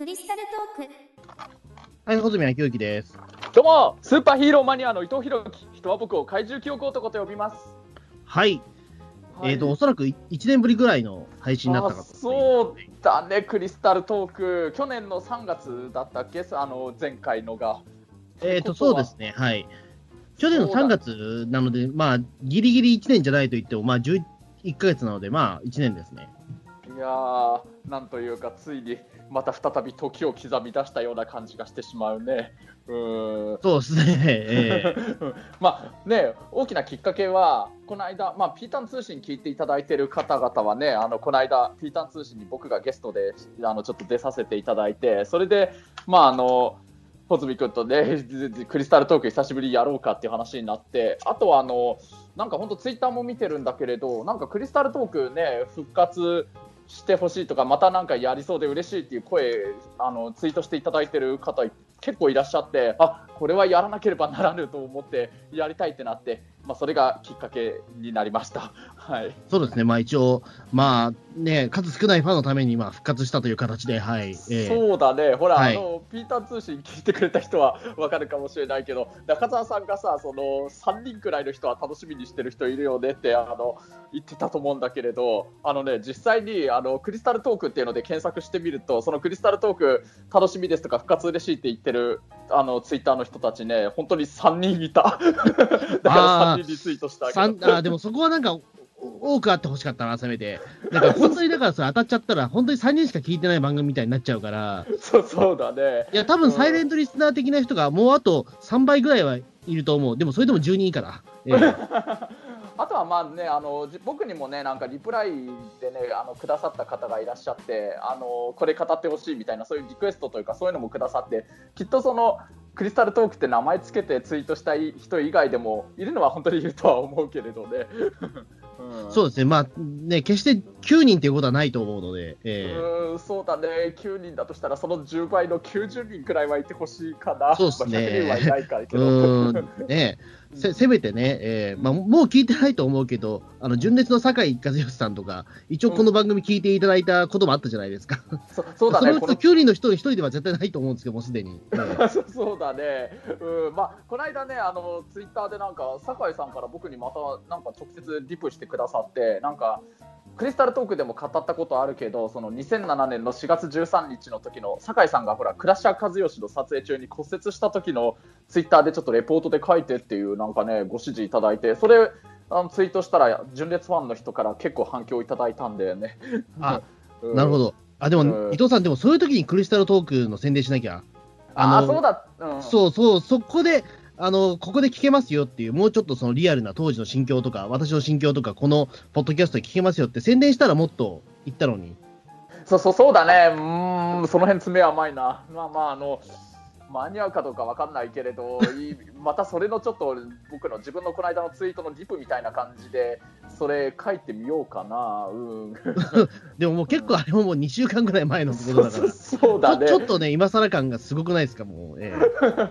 クリスタルトークはい、穂積昭之です。どうも、スーパーヒーローマニアの伊藤博樹。人は僕を怪獣記憶男と呼びます。はい、えっ、と、おそらく1年ぶりぐらいの配信になったかあと。そうだね、クリスタルトーク。去年の3月だったっけ？あの、前回のが。えっ、と、そうですね、はい。去年の3月なので、まあ、ギリギリ1年じゃないと言っても、まあ、11ヶ月なので、まあ、1年ですね。いやー、なんというか、ついにまた再び時を刻み出したような感じがしてしまうね。うーん。そうですね、えー まあね、大きなきっかけは、この間、まあ、ピータン通信聞いていただいている方々はね、あのこの間、ピータン通信に僕がゲストであのちょっと出させていただいて、それで、まあ、あの穂積君とね、クリスタルトーク久しぶりにやろうかっていう話になって、あとはあの、なんか本当、ツイッターも見てるんだけれど、なんかクリスタルトークね、復活してほしいとか、また何かやりそうで嬉しいっていう声、あのツイートしていただいてる方、結構いらっしゃって、あこれはやらなければならぬと思って、やりたいってなって、まあ、それがきっかけになりました。はい、そうですね、まあ、一応、まあ、ね、数少ないファンのために、まあ、復活したという形で、はい。えーそうだね、ほら、はいあの、ピーター通信聞いてくれた人はわかるかもしれないけど、中澤さんがさ、その3人くらいの人は楽しみにしてる人いるよねってあの言ってたと思うんだけれど、あのね、実際にあのクリスタルトークっていうので検索してみると、そのクリスタルトーク楽しみですとか、復活嬉しいって言ってるあのツイッターの人たちね、本当に3人いた。だから3人リツイートしたあでもそこはなんか、お多くあってほしかったな、せめて。なんか本当にだからそれ当たっちゃったら、本当に3人しか聞いてない番組みたいになっちゃうから、そうそうだね。いや、多分サイレントリスナー的な人がもうあと3倍ぐらいはいると思う。でもそれでも12以下だ。ええ あとはまあねあのじ僕にもねなんかリプライでねあのくださった方がいらっしゃってあのこれ語ってほしいみたいなそういうリクエストというかそういうのもくださってきっとそのクリスタルトークって名前つけてツイートしたい人以外でもいるのは本当にいるとは思うけれどね。うんそうですね、まあね、決して9人ということはないと思うので、ええ。うーんそうだね。9人だとしたらその10倍の90人くらいはいてほしいかな。そうっすね。まあ100人はいないからけうど。ーん、ね。せせめてね、えーまあ、もう聞いてないと思うけど、あの純烈の酒井和義さんとか、一応この番組聞いていただいたこともあったじゃないですか。そ そうだそのうちのねこの9人の人の1人では絶対ないと思うんですけど、もうすでに。そうだね、うん。まあ、この間ね、あのツイッターでなんか酒井さんから僕にまたなんか直接リプしてくださって、なんかクリスタルトークでも語ったことあるけど、その2007年の4月13日の時の酒井さんがほらクラッシャー和義の撮影中に骨折した時のツイッターでちょっとレポートで書いてっていうなんかねご指示いただいて、それあのツイートしたら純烈ファンの人から結構反響いただいたんだよね。あうんなるほど。あ、でも、うん伊藤さん、でもそういう時にクリスタルトークの宣伝しなきゃ。あのそうだ、うん、そうそう、そこで、あの、ここで聞けますよっていう、もうちょっとそのリアルな当時の心境とか、私の心境とか、このポッドキャストで聞けますよって宣伝したらもっと言ったのに。そうそうそうだね、うん、その辺爪甘いな、まあまあ、あの間に合うかどうかわかんないけれど、またそれのちょっと僕の自分のこの間のツイートのリプみたいな感じで、それ書いてみようかな、うん、でももう結構あれももう2週間ぐらい前のことだから。そうだねちょっとね、今更感がすごくないですか、もう。ええ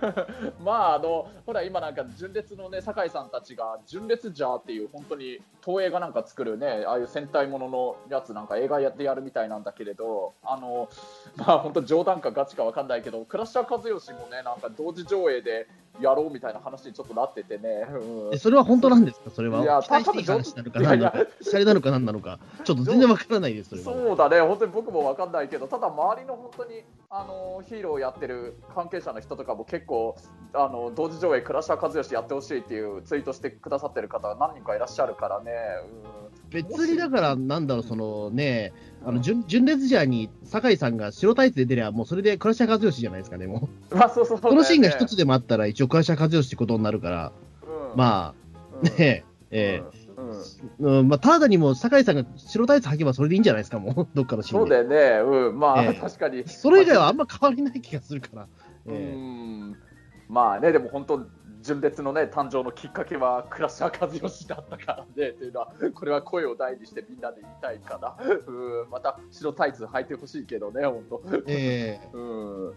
まああのほら今なんか純烈のね酒井さんたちが純烈ジャーっていう本当に東映がなんか作るねああいう戦隊もののやつなんか映画やってやるみたいなんだけれどあのまあ本当冗談かガチかわかんないけどクラッシャー和義もねなんか同時上映でやろうみたいな話にちょっとなっててね、うん。えそれは本当なんですか、それは？いや期待していい話なのか何ななのか何なのか、ちょっと全然わからないです、それは。そうだね、本当に僕も分かんないけど、ただ周りの本当にあのヒーローやってる関係者の人とかも結構、あの同時上映、クラッシャー和義やってほしいっていうツイートしてくださってる方が何人かいらっしゃるからね。別にだから、なんだろう、そのね、あの純純烈ジャーに酒井さんが白タイツで出りゃ、もうそれでクラッシャー和義じゃないですかね、もう。うん、まあそうそうそうね。このシーンが一つでもあったら、一応クラッシャー和義ってことになるから、うん。まうん。あ、ねえ、ええ。うん、まあ、ただにも酒井さんが白タイツ履けばそれでいいんじゃないですか、もう、どっかのシーンで。そうだよね、うん、まあ、ええ。確かに。それ以外はあんま変わりない気がするから。うえ。えん。まあね、でも本当、純烈のね、誕生のきっかけはクラッシャー和義だったからね、というのは、これは声を大にしてみんなで言いたいかな。うん、また白タイツ履いてほしいけどね、本当。ええ うん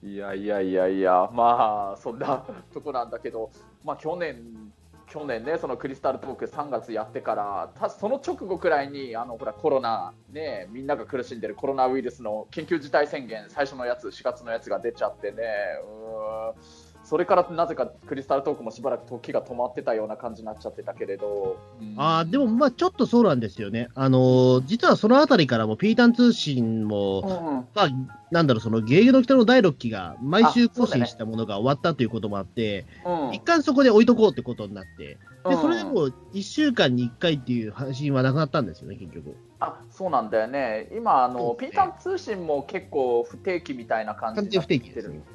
いやいやいやいや、まあそんなとこなんだけど、まあ、去年去年ね、そのクリスタルトーク3月やってから、たその直後くらいに、あのほらコロナ、ね、みんなが苦しんでるコロナウイルスの緊急事態宣言、最初のやつ、4月のやつが出ちゃってね、うーんそれからなぜかクリスタルトークもしばらく時が止まってたような感じになっちゃってたけれど、うん。あーでも、まあちょっとそうなんですよね。あのー実はそのあたりからも、ピータン通信も、うん。まあ、なんだろう、その、ゲーゲの人の第6期が、毎週更新したものが終わったということもあって、うん。一旦そこで置いとこうってことになって、で、うん。それでも1週間に1回っていう配信はなくなったんですよね、結局。あそうなんだよね、今あの、ね。ピータン通信も結構不定期みたいな感じで。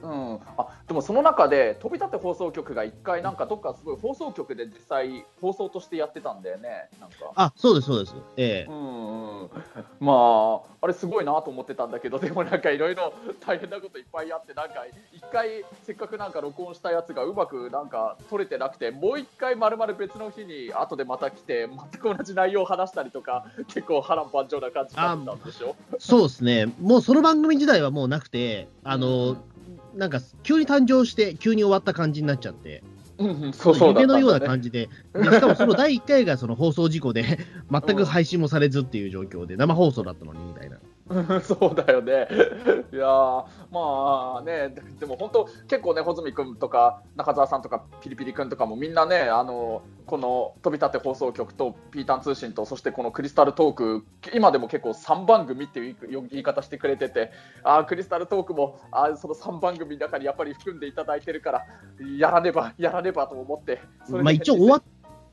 うん、あでもその中で、飛び立て放送局が一回、なんかどっかすごい放送局で実際、放送としてやってたんだよね、なんか。あ、そうです、そうです。ええ。うんうん、まあ、あれすごいなと思ってたんだけど、でもなんかいろいろ大変なこといっぱいあって、なんか一回、せっかくなんか録音したやつがうまくなんか取れてなくて、もう一回、まるまる別の日に後でまた来て、全く同じ内容を話したりとか、結構波乱万丈な感じになってたんでしょ？そうですね。もうその番組自体はもうなくて、あの、なんか、急に誕生して、急に終わった感じになっちゃって、うんうん、そうそうだ夢のようなじ。感じで、でしかもその第1回がその放送事故で、全く配信もされずっていう状況で、生放送だったのにみたいな。そうだよね。いやまあね、でも本当、結構ね、穂積君とか中澤さんとかピリピリ君とかもみんなね、あのこの飛び立て放送局とピータン通信と、そしてこのクリスタルトーク、今でも結構3番組っていう言い方してくれてて、あクリスタルトークもあーその3番組の中にやっぱり含んでいただいてるから、やらねば、やらねばと思って、まあ一応終わっ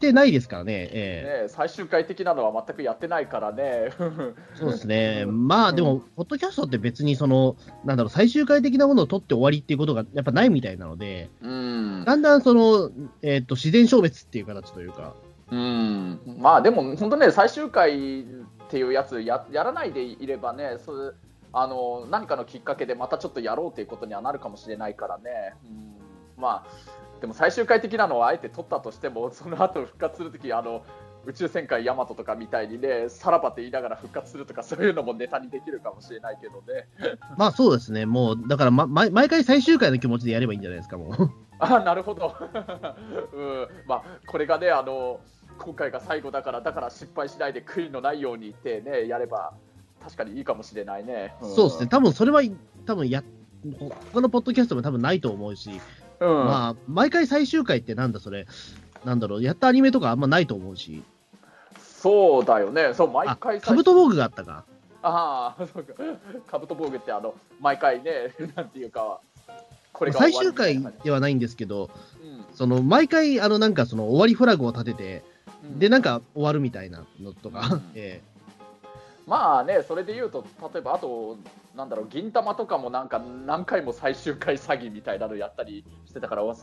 てないですからね、えね、最終回的なのは全くやってないからね。え そうですね。まあでも、ポッドキャストって別にその、なんだろう、最終回的なものを取って終わりっていうことがやっぱないみたいなので、うん。だんだんその、えっ、と、自然消滅っていう形というか、うん、まあでも本当ね、最終回っていうやつややらないでいればね、そうあの何かのきっかけでまたちょっとやろうということにはなるかもしれないからね、うん、まあでも最終回的なのはあえて取ったとしても、その後復活するとき、あの宇宙戦艦ヤマトとかみたいにね、さらばって言いながら復活するとか、そういうのもネタにできるかもしれないけどね。まあそうですね、もう、だから、ま、毎毎回最終回の気持ちでやればいいんじゃないですか、もう。あなるほど、うんまあ、これがねあの、今回が最後だから、だから失敗しないで悔いのないようにってね、やれば、確かにいいかもしれないね。んそうですね、多分それは、多分や、他のポッドキャストも多分ないと思うし、うん。まあ、毎回最終回ってなんだそれ、なんだろう、やったアニメとかあんまないと思うし、そうだよね、そう毎あ、回カブト防具があったか。ああ、そうか、カブト防具ってあの毎回ね、なんていうか、これ最終回ではないんですけど、うん。その毎回、あのなんかその終わりフラグを立てて、うん。で、なんか終わるみたいなのとか、うん。えまあね、それで言うと、例えばあと、なんだろう、銀玉とかもなんか何回も最終回詐欺みたいなのやったりしてたから、終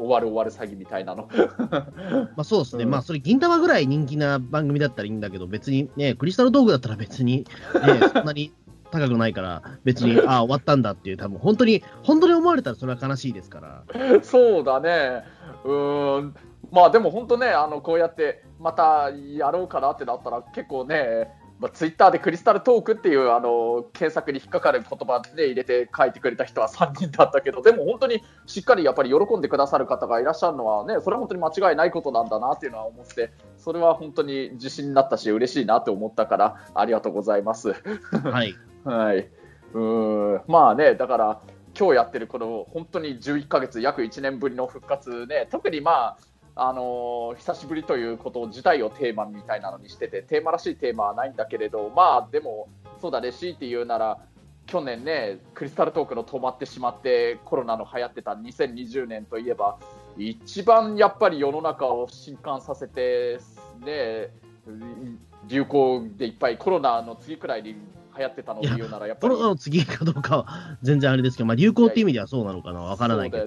わる終わる詐欺みたいなの。え まあそうですね、うんまあそれ、銀玉ぐらい人気な番組だったらいいんだけど、別にね、クリスタル道具だったら別に、ね、そんなに高くないから、別に、ああ、終わったんだっていう、多分本当に、本当に思われたらそれは悲しいですから。そうだね。うーん。まあでも本当ね、あのこうやってまたやろうかなってなったら結構ね、まあ、ツイッターでクリスタルトークっていうあの検索に引っかかる言葉で入れて書いてくれた人は3人だったけど、でも本当にしっかりやっぱり喜んでくださる方がいらっしゃるのはね、それは本当に間違いないことなんだなっていうのは思って、それは本当に自信になったし嬉しいなって思ったからありがとうございます。はい。はい。うーん。まあね、だから、今日やってるこの本当に11ヶ月、約1年ぶりの復活ね、特にまあ、あのー久しぶりということ自体をテーマみたいなのにしてて、テーマらしいテーマはないんだけれど、まあでも、そうだね、強いて言うなら、去年ね、クリスタルトークの止まってしまって、コロナの流行ってた2020年といえば、一番やっぱり世の中を震撼させて、ね、流行でいっぱいコロナの次くらいに流行ってたのを言うなら、やっぱりコロナの次かどうかは全然あれですけど、まあ、流行っていう意味ではそうなのかな、わからないけど。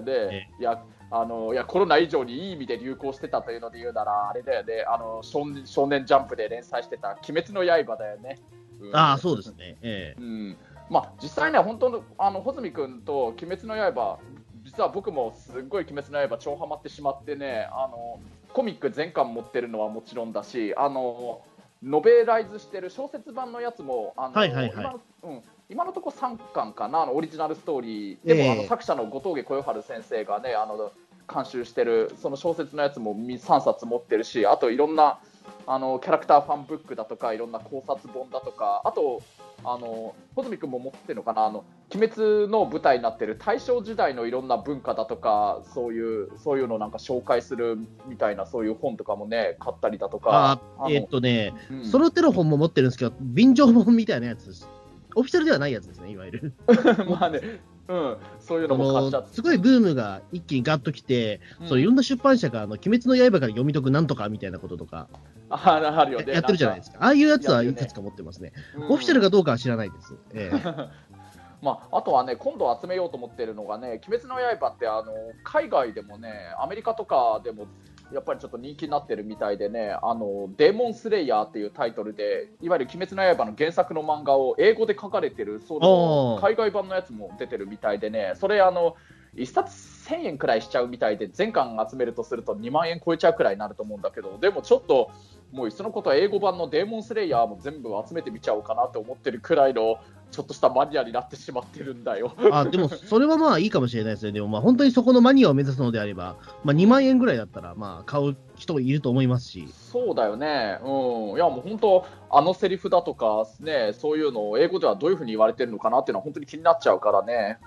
あのいやコロナ以上にいい意味で流行してたというので言うなら、あれだよね、あの少年少年ジャンプで連載してた鬼滅の刃だよね。うん。ああ、そうですね。ええ。うん。まあ、実際ね、本当のあの穂積君と鬼滅の刃、実は僕もすっごい鬼滅の刃、超ハマってしまってね、あのコミック全巻持ってるのはもちろんだし、あのノベライズしてる小説版のやつも、あのはいはいはい。今のうん、今のところ3巻かな、あのオリジナルストーリー、でも、ええ。あの作者の後藤家小夜春先生がね、あの監修してるその小説のやつも3冊持ってるしあといろんなあのキャラクターファンブックだとかいろんな考察本だとかあとあの穂積君も持ってるのかなあの鬼滅の舞台になってる大正時代のいろんな文化だとかそういうそういうのをなんか紹介するみたいなそういう本とかもね買ったりだとかあえーっとね、うん。その手の本も持ってるんですけど、便乗本みたいなやつです。オフィシャルではないやつですね、いわゆる。まあね、うん、そういうのも買っちゃって。すごいブームが一気にガッときて、うん。そのいろんな出版社があの鬼滅の刃から読み解くなんとかみたいなこととかあ あるよね。やってるじゃないですか。ああいうやつはいくつか持ってますね。うん。オフィシャルかどうかは知らないです。ええ。まあ、あとはね、今度集めようと思ってるのがね、鬼滅の刃ってあの海外でもね、アメリカとかでもやっぱりちょっと人気になってるみたいでね、あのデーモンスレイヤーっていうタイトルで、いわゆる鬼滅の刃の原作の漫画を英語で書かれてる、そう海外版のやつも出てるみたいでね、それあの、1冊1000円くらいしちゃうみたいで、全巻集めるとすると2万円超えちゃうくらいになると思うんだけど、でもちょっと、もういっそのことは英語版のデーモンスレイヤーも全部集めてみちゃおうかなって思ってるくらいの、ちょっとしたマニアになってしまってるんだよ。あでも、それはまあいいかもしれないですね。でも、まあ本当にそこのマニアを目指すのであれば、まあ2万円ぐらいだったら、まあ買う人もいると思いますし、そうだよね、うん、いやもう本当、あのセリフだとか、ね、そういうのを英語ではどういうふうに言われてるのかなっていうのは本当に気になっちゃうからね。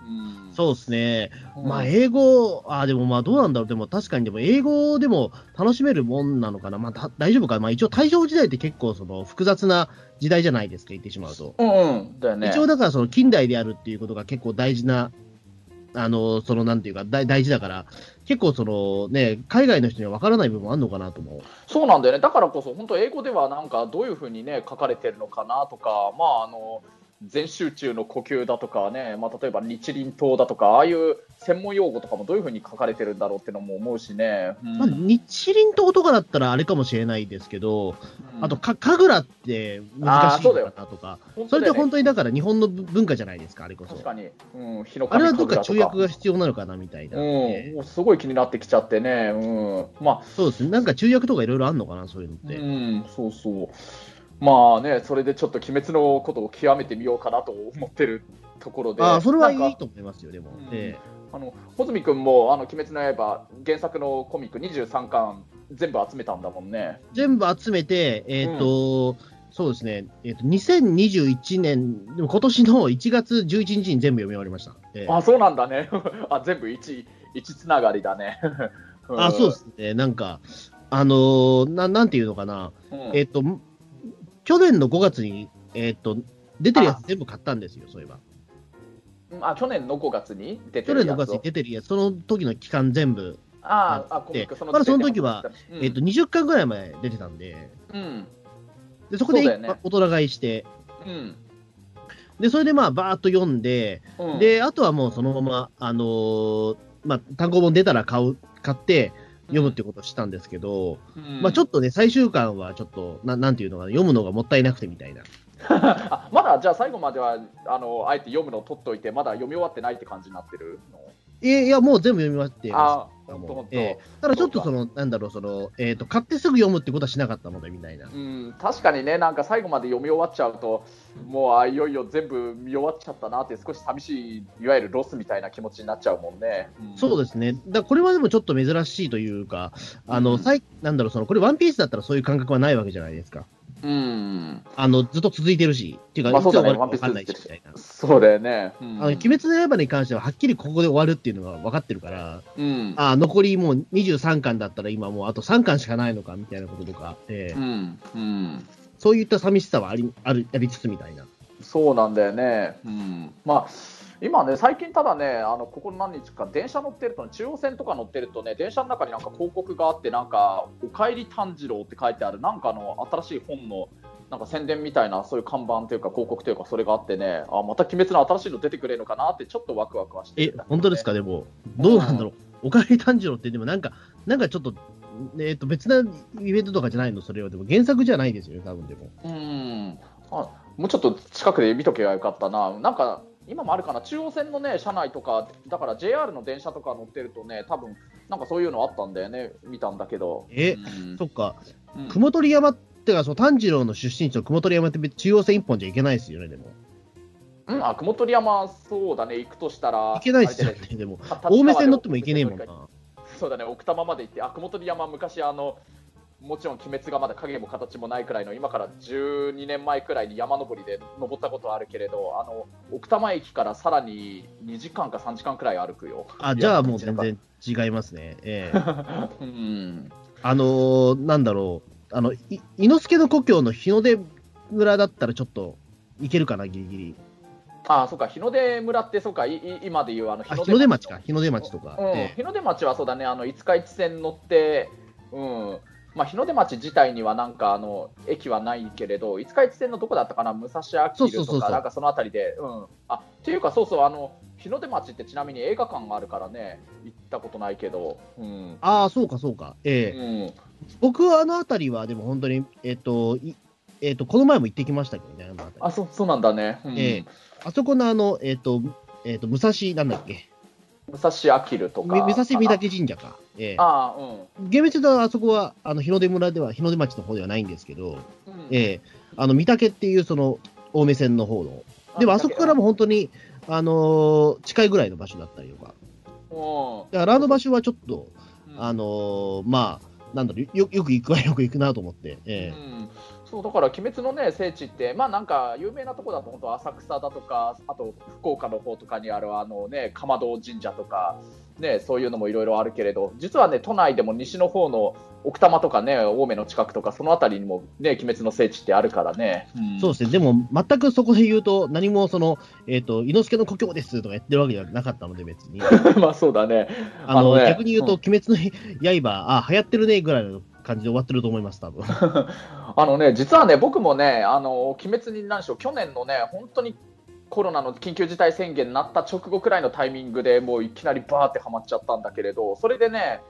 うん、そうですね。うんまあ英語、あでもまあどうなんだろう。でも確かにでも英語でも楽しめるもんなのかな。まあた大丈夫か。まあ一応大正時代って結構その複雑な時代じゃないですか、言ってしまうと。うんうん、だよね。一応だからその近代であるっていうことが結構大事な、あの、そのなんていうか大大事だから、結構そのね、海外の人には分からない部分もあるのかなと思う。そうなんだよね、だからこそ、本当、英語ではなんかどういうふうにね、書かれてるのかなとか、まあ、あの全集中の呼吸だとかね、まあ、例えば日輪刀だとか、ああいう専門用語とかもどういうふうに書かれてるんだろうっていうのも思うしね。うんまあ日輪刀とかだったらあれかもしれないですけど、うんあとか、神楽って難しいのかなとか、それって本当にだから日本の文化じゃないですか、あれこそ確。かに、うん、日のあれはどっか神神楽と中訳が必要なのかなみたいな。うん、すごい気になってきちゃってね、うん、まあ、そうですね。なんか中訳とかいろいろあるのかな、そういうのって。うん、そうそう。まあね、それでちょっと鬼滅のことを極めてみようかなと思ってるところで。ああ、それはいいと思いますよ、でも。うんえあの穂積君も「あの鬼滅の刃」原作のコミック23巻全部集めたんだもんね。え全部集めて、えっ、と、そうですね、えっ、と、2021年、でも今年の1月11日に全部読み終わりました。ええあそうなんだね。あ全部1、一つながりだね。んあ、そうですね、なんか、あのーななんていうのかな、うんえっ、と、去年の5月に、えっ、と、出てるやつ全部買ったんですよ、そういえば。あ去年の5月に出て去年の5るやつを月に出てるやつ、その時の期間全部、ああ、コミック、そのまだその時は、うん。えっ、と、20巻ぐらいまで出てたんで、うん、でそこでそうだよね。大人買いして、うん、で、それでまあ、バーっと読んで、うん、で、あとはもうそのまま、あのーまあ、単行本出たら買う、買って読むってことをしたんですけど、うん。まあ、ちょっとね、最終巻はちょっと、ななんていうのかな、読むのがもったいなくてみたいな。あまだじゃあ最後まではあのあえて読むのを取っといてまだ読み終わってないって感じになってるの？いやいや、もう全部読み終わってあまほんとほんとええただちょっとその、なんだろう、その、えっ、と、買ってすぐ読むってことはしなかったので、みたいな。うん、確かにね、なんか最後まで読み終わっちゃうと、もうあいよいよ全部見終わっちゃったなって、少し寂しい、いわゆるロスみたいな気持ちになっちゃうもんね。でそうですね。だこれはでもちょっと珍しいというか、あの、うんなんだろう、その、これワンピースだったらそういう感覚はないわけじゃないですか。うん、あの、ずっと続いてるし、っていうか、まあそうだねいつ終わる。そうだよね。うんあの、鬼滅の刃に関しては、はっきりここで終わるっていうのが分かってるから、うん、あ残りもう23巻だったら今もうあと3巻しかないのかみたいなこととか、ええうん、うん、そういった寂しさはありあるありつつみたいな。そうなんだよね。うん、まあ今ね、最近ただね、あのここ何日か電車乗ってると、ね、中央線とか乗ってるとね、電車の中になんか広告があって、なんか、おかえり炭治郎って書いてある、なんかあの新しい本のなんか宣伝みたいな、そういう看板というか、広告というか、それがあってね、あまた鬼滅の新しいの出てくれるのかなって、ちょっとワクワクはしてね。本当ですか、でも、どうなんだろう、おかえり炭治郎って、でもなんか、なんかちょっと、えっと別なイベントとかじゃないの、それは、でも原作じゃないですよね、多分でも。うん。あもうちょっと近くで見とけばよかったな、なんか今もあるかな、中央線のね車内とか、だから JR の電車とか乗ってるとね、多分なんかそういうのあったんだよね、見たんだけど。えうんそっか、うん雲取山ってか、その炭治郎の出身地の雲取山って中央線一本じゃいけないですよね、でも。うん、あ雲取山、そうだね、行くとしたら、いけないですよね、でも。た青梅線乗ってもいけねえもんな。そうだね、奥多摩まで行って、あ、雲取山、昔あの、もちろん鬼滅がまだ影も形もないくらいの、今から12年前くらいに山登りで登ったことあるけれど、あの奥多摩駅からさらに2時間か3時間くらい歩くよ。あ、じゃあもう全然違いますね。ええ。うん、あのーなんだろう、あの、い伊之助の故郷の日の出村だったらちょっといけるかな、ギリギリ。あそうか、日の出村って、そうか、いい今でいうあのあ、日の出町か、日の出町とか。うん。ええ。日の出町はそうだね、あの五日市線乗って、うんまあ、日の出町自体にはなんかあの駅はないけれど、五日市線のどこだったかな、武蔵秋そうそうそうとか、なんかそのあたりで、うん、あっていうか、そうそう、あの日の出町ってちなみに映画館があるからね、行ったことないけど、うん。ああ、そうか、そうか。ええ。うん、僕はあの辺りは、でも本当に、えっ、と、いえっ、と、この前も行ってきましたけどね、ああそそうなんだね、うん。ええ。あそこのあの、えっ、と、えっ、と、武蔵、なんだっけ、武蔵秋るとか、み武蔵御あ嶽神社か。ええ。あ、うん。厳密に言うとあそこは、あの、日の出村では、日の出町の方ではないんですけど、うん。ええ。あの、御嶽っていう、その、青梅線の方の、でもあそこからも本当に、あのー近いぐらいの場所だったりとか、うんだからあの場所はちょっと、うん。あのーまあ、なんだろう、よよく行くはよく行くなと思って、ええ。うん、そうだから鬼滅のね聖地ってまあなんか有名なとこだと本当浅草だとかあと福岡の方とかにあるあのね竈門神社とかねそういうのもいろいろあるけれど実はね都内でも西の方の奥多摩とかね青梅の近くとかそのあたりにもね鬼滅の聖地ってあるからね、うん。そうですね、でも全くそこで言うと、何もその、えっ、と、伊之助の故郷ですとか言ってるわけではなかったので、別に。まあそうだね。あのね逆に言うと、うん。鬼滅の刃、あ、流行ってるねぐらいの感じで終わってると思います、多分。あのね、実はね、僕もね、あの鬼滅に何でしょう、去年のね、本当にコロナの緊急事態宣言になった直後くらいのタイミングでもういきなりバーってはまっちゃったんだけれど、それでね、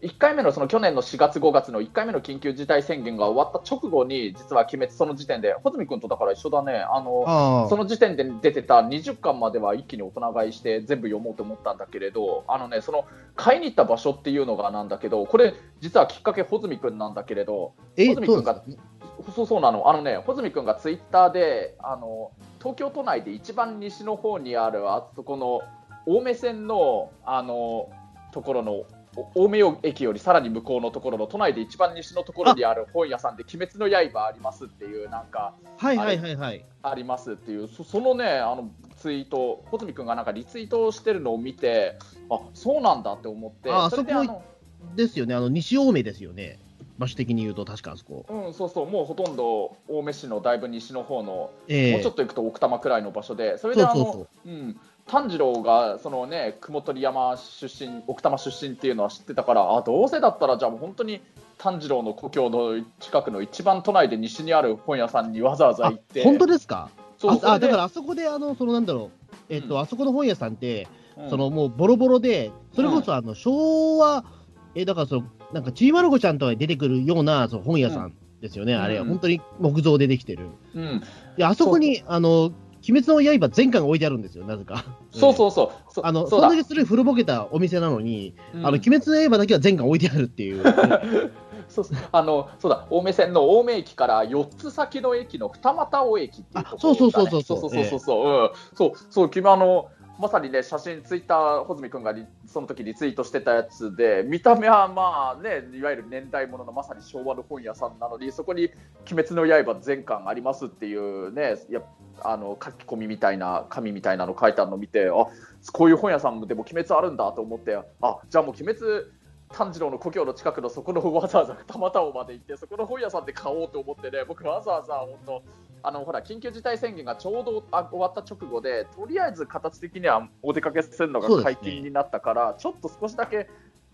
1回目のその去年の4月、5月の1回目の緊急事態宣言が終わった直後に、実は鬼滅、その時点で、穂積君とだから一緒だね、あのあその時点で出てた20巻までは一気に大人買いして全部読もうと思ったんだけれど、あのね、その買いに行った場所っていうのがなんだけど、これ、実はきっかけ、穂積君なんだけれど、え、穂積君がそうなの、あのね、穂積君がツイッターであの、東京都内で一番西の方にある、あそこの青梅線のあのところの、お青梅駅よりさらに向こうのところの、都内で一番西のところにある本屋さんで、鬼滅の刃ありますっていう、なんか、はいはいはいはい。ありますっていう、そそのね、あのツイート、穂積君がなんかリツイートしてるのを見て、あそうなんだって思って、あそこであのですよね、あの、西青梅ですよね。場所的に言うと、確かあそこ。うん、そうそう、もうほとんど青梅市のだいぶ西の方のええもうちょっと行くと奥多摩くらいの場所で、それであのそうそうそう。うん、炭治郎がそのね雲取山出身、奥多摩出身っていうのは知ってたから、あどうせだったら、じゃあもう本当に炭治郎の故郷の近くの一番都内で西にある本屋さんにわざわざあ行って、本当ですか？そうああだからあそこで、あの、そのなんだろう、えっと、うん。あそこの本屋さんって、うん。そのもうボロボロで、それこそあの昭和、えだからその、なんかちびまる子ちゃんとかに出てくるようなその本屋さんですよね、あれ、うん本当に木造でできてる。うん、で、あそこに、あの、鬼滅の刃全巻が置いてあるんですよ、なぜか。そうそうそう、そあの、そんだけする古ぼけたお店なのに、うん。あの、鬼滅の刃だけは全巻置いてあるっていう。そうあのそうだ。青梅線の青梅駅から4つ先の駅の二俣尾駅っていうところだ、ね、あそうそうそうそう。そうそうそうそう、うん、そうそう君あのまさにね写真ツイッター穂積君がその時リツイートしてたやつで見た目はまあねいわゆる年代物のまさに昭和の本屋さんなのにそこに「鬼滅の刃」全巻ありますっていうねやあの書き込みみたいな紙みたいなの書いてあるのを見てあこういう本屋さんでも鬼滅あるんだと思ってあじゃあもう鬼滅炭治郎の故郷の近くのそこのわざわざ二俣尾まで行ってそこの本屋さんで買おうと思ってね僕わざわざ本当あのほら緊急事態宣言がちょうどあ終わった直後でとりあえず形的にはお出かけするのが解禁になったから、ちょっと少しだけ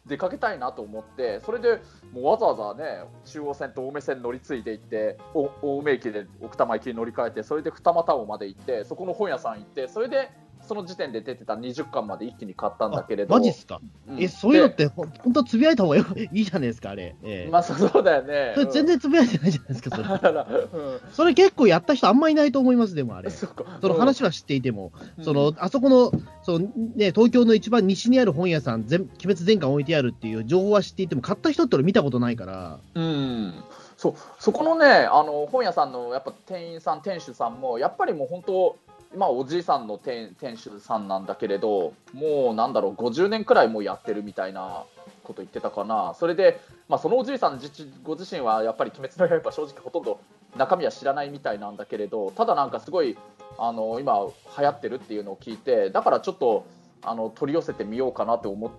出かけたいなと思ってそれでもうわざわざね中央線と青梅線乗り継いで行って青梅駅で奥多摩駅に乗り換えてそれで二俣尾まで行ってそこの本屋さん行ってそれでその時点で出てた20巻まで一気に買ったんだけれど。マジっすか、うん。え、そういうのっでてほん、ほんとつぶやいた方がよ いいじゃないですか、あれ。ええ。まあそうだよね。それ全然つぶやいてないじゃないですか、それ。うん。それ結構やった人あんまいないと思います、でもあれ。その話は知っていても、うん。その、あそこの、そのね、東京の一番西にある本屋さん、全鬼滅全巻置いてあるっていう情報は知っていても、買った人って俺見たことないから、うん、そう。そこのねあの本屋さんのやっぱ店員さん店主さんもやっぱりもう本当まあおじいさんの店店主さんなんだけれどもうなんだろう50年くらいもうやってるみたいなこと言ってたかな、それで、まあ、そのおじいさんご自身はやっぱり「鬼滅の刃」正直ほとんど中身は知らないみたいなんだけれど、ただなんかすごいあの今、流行ってるっていうのを聞いて、だからちょっとあの取り寄せてみようかなって思っ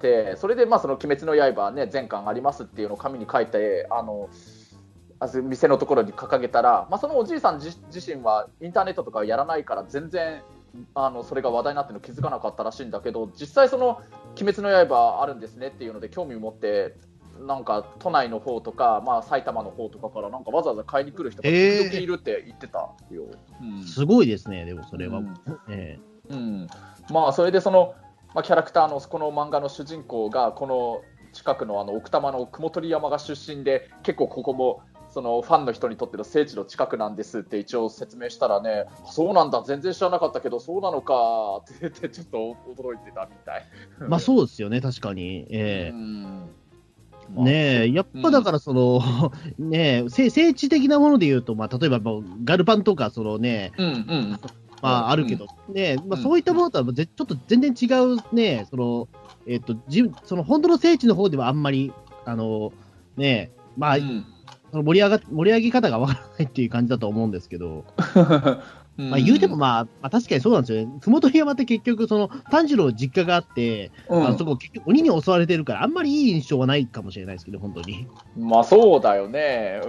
て、それで、まあ、その鬼滅の刃、ね、全巻ありますっていうのを紙に書いて、あの店のところに掲げたら、まあ、そのおじいさん自身はインターネットとかやらないから全然あのそれが話題になってるの気づかなかったらしいんだけど実際その「鬼滅の刃」あるんですねっていうので興味を持ってなんか都内の方とか、まあ、埼玉の方とかからなんかわざわざ買いに来る人が時々いるって言ってたよ、えーうん、すごいですねでもそれは、うん。えー、うん、まあそれでその、まあ、キャラクターのこの漫画の主人公がこの近くのあの奥多摩の雲取山が出身で結構ここもそのファンの人にとっての聖地の近くなんですって一応説明したらね、そうなんだ、全然知らなかったけど、そうなのかってちょっと驚いてたみたい。まあそうですよね、確かに。えーねえ、やっぱだからその、うん、ねえ、聖地的なもので言うと、まあ、例えばガルパンとか、そのね、うんうん、まあ、あるけど、うん、ねまあ、そういったものとはちょっと全然違うね、その、えっ、ー、と、じその本当の聖地の方ではあんまり、あの、ねまあ、うん盛り上が盛り上げ方がわからないっていう感じだと思うんですけど、まあ言うても、まあ、まあ、確かにそうなんですよね、ふもと山って結局、その炭治郎実家があって、うん、あそこ、結局、鬼に襲われてるから、あんまりいい印象はないかもしれないですけど、本当に。まあそうだよね、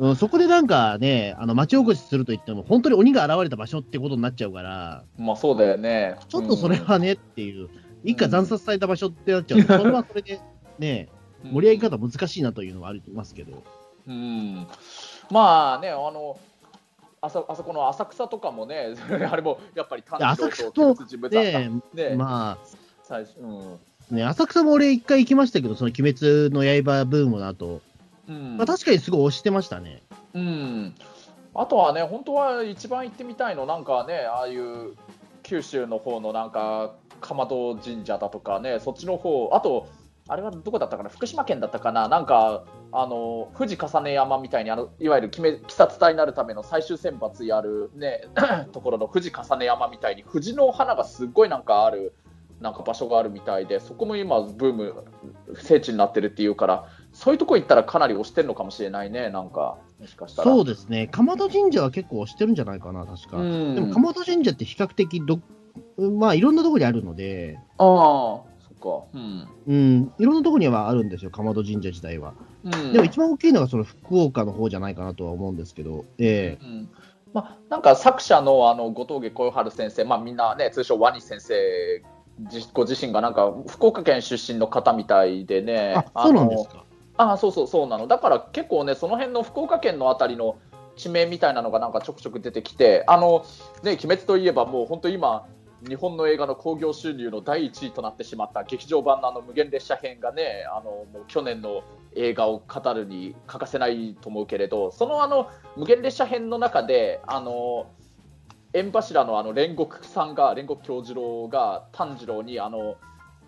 うん、そこでなんかね、あの町おこしすると言っても、本当に鬼が現れた場所ってことになっちゃうから、まあそうだよね。ちょっとそれはねっていう、一家惨殺された場所ってなっちゃう。と、それはそれでね、盛り上げ方難しいなというのはありますけど。うん、まあね、あのあそあそこの浅草とかもね、あれもやっぱり単純とねね。まあ。最初、うん。ね、浅草も俺、一回行きましたけど、その鬼滅の刃ブームの後、うん。まあ確かにすごい推してましたね。うん。あとはね、本当は一番行ってみたいの、なんかね、ああいう九州の方のなんか、かまど神社だとかね、そっちの方あと、あれはどこだったかな、福島県だったかな、なんか、あの富士重ね山みたいにあのいわゆる鬼殺隊になるための最終選抜やる、ね、ところの富士重ね山みたいに藤の花がすごいなんかあるなんか場所があるみたいでそこも今ブーム聖地になってるっていうからそういうとこ行ったらかなり押してるのかもしれないねなんかもしかしたら。そうですね。鎌田神社は結構押してるんじゃないかな確か。でも鎌田神社って比較的どまあいろんなところにあるのでああか。うん、うん、いろんなところにはあるんですよ鎌戸神社自体は。でも一番大きいのがその福岡の方じゃないかなとは思うんですけど、えー、うんまあ、なんか作者のあの後藤家小春先生、まあ、みんなね、通称ワニ先生ご自身がなんか福岡県出身の方みたいでね、あそうなんですか。あそうそうそうなの、だから結構ね、その辺の福岡県のあたりの地名みたいなのがなんかちょくちょく出てきて、あのね、鬼滅といえば、もう本当今、日本の映画の興行収入の第1位となってしまった劇場版のあの無限列車編がねあのもう去年の映画を語るに欠かせないと思うけれどそのあの無限列車編の中であの縁柱のあの煉獄さんが煉獄京次郎が炭治郎にあの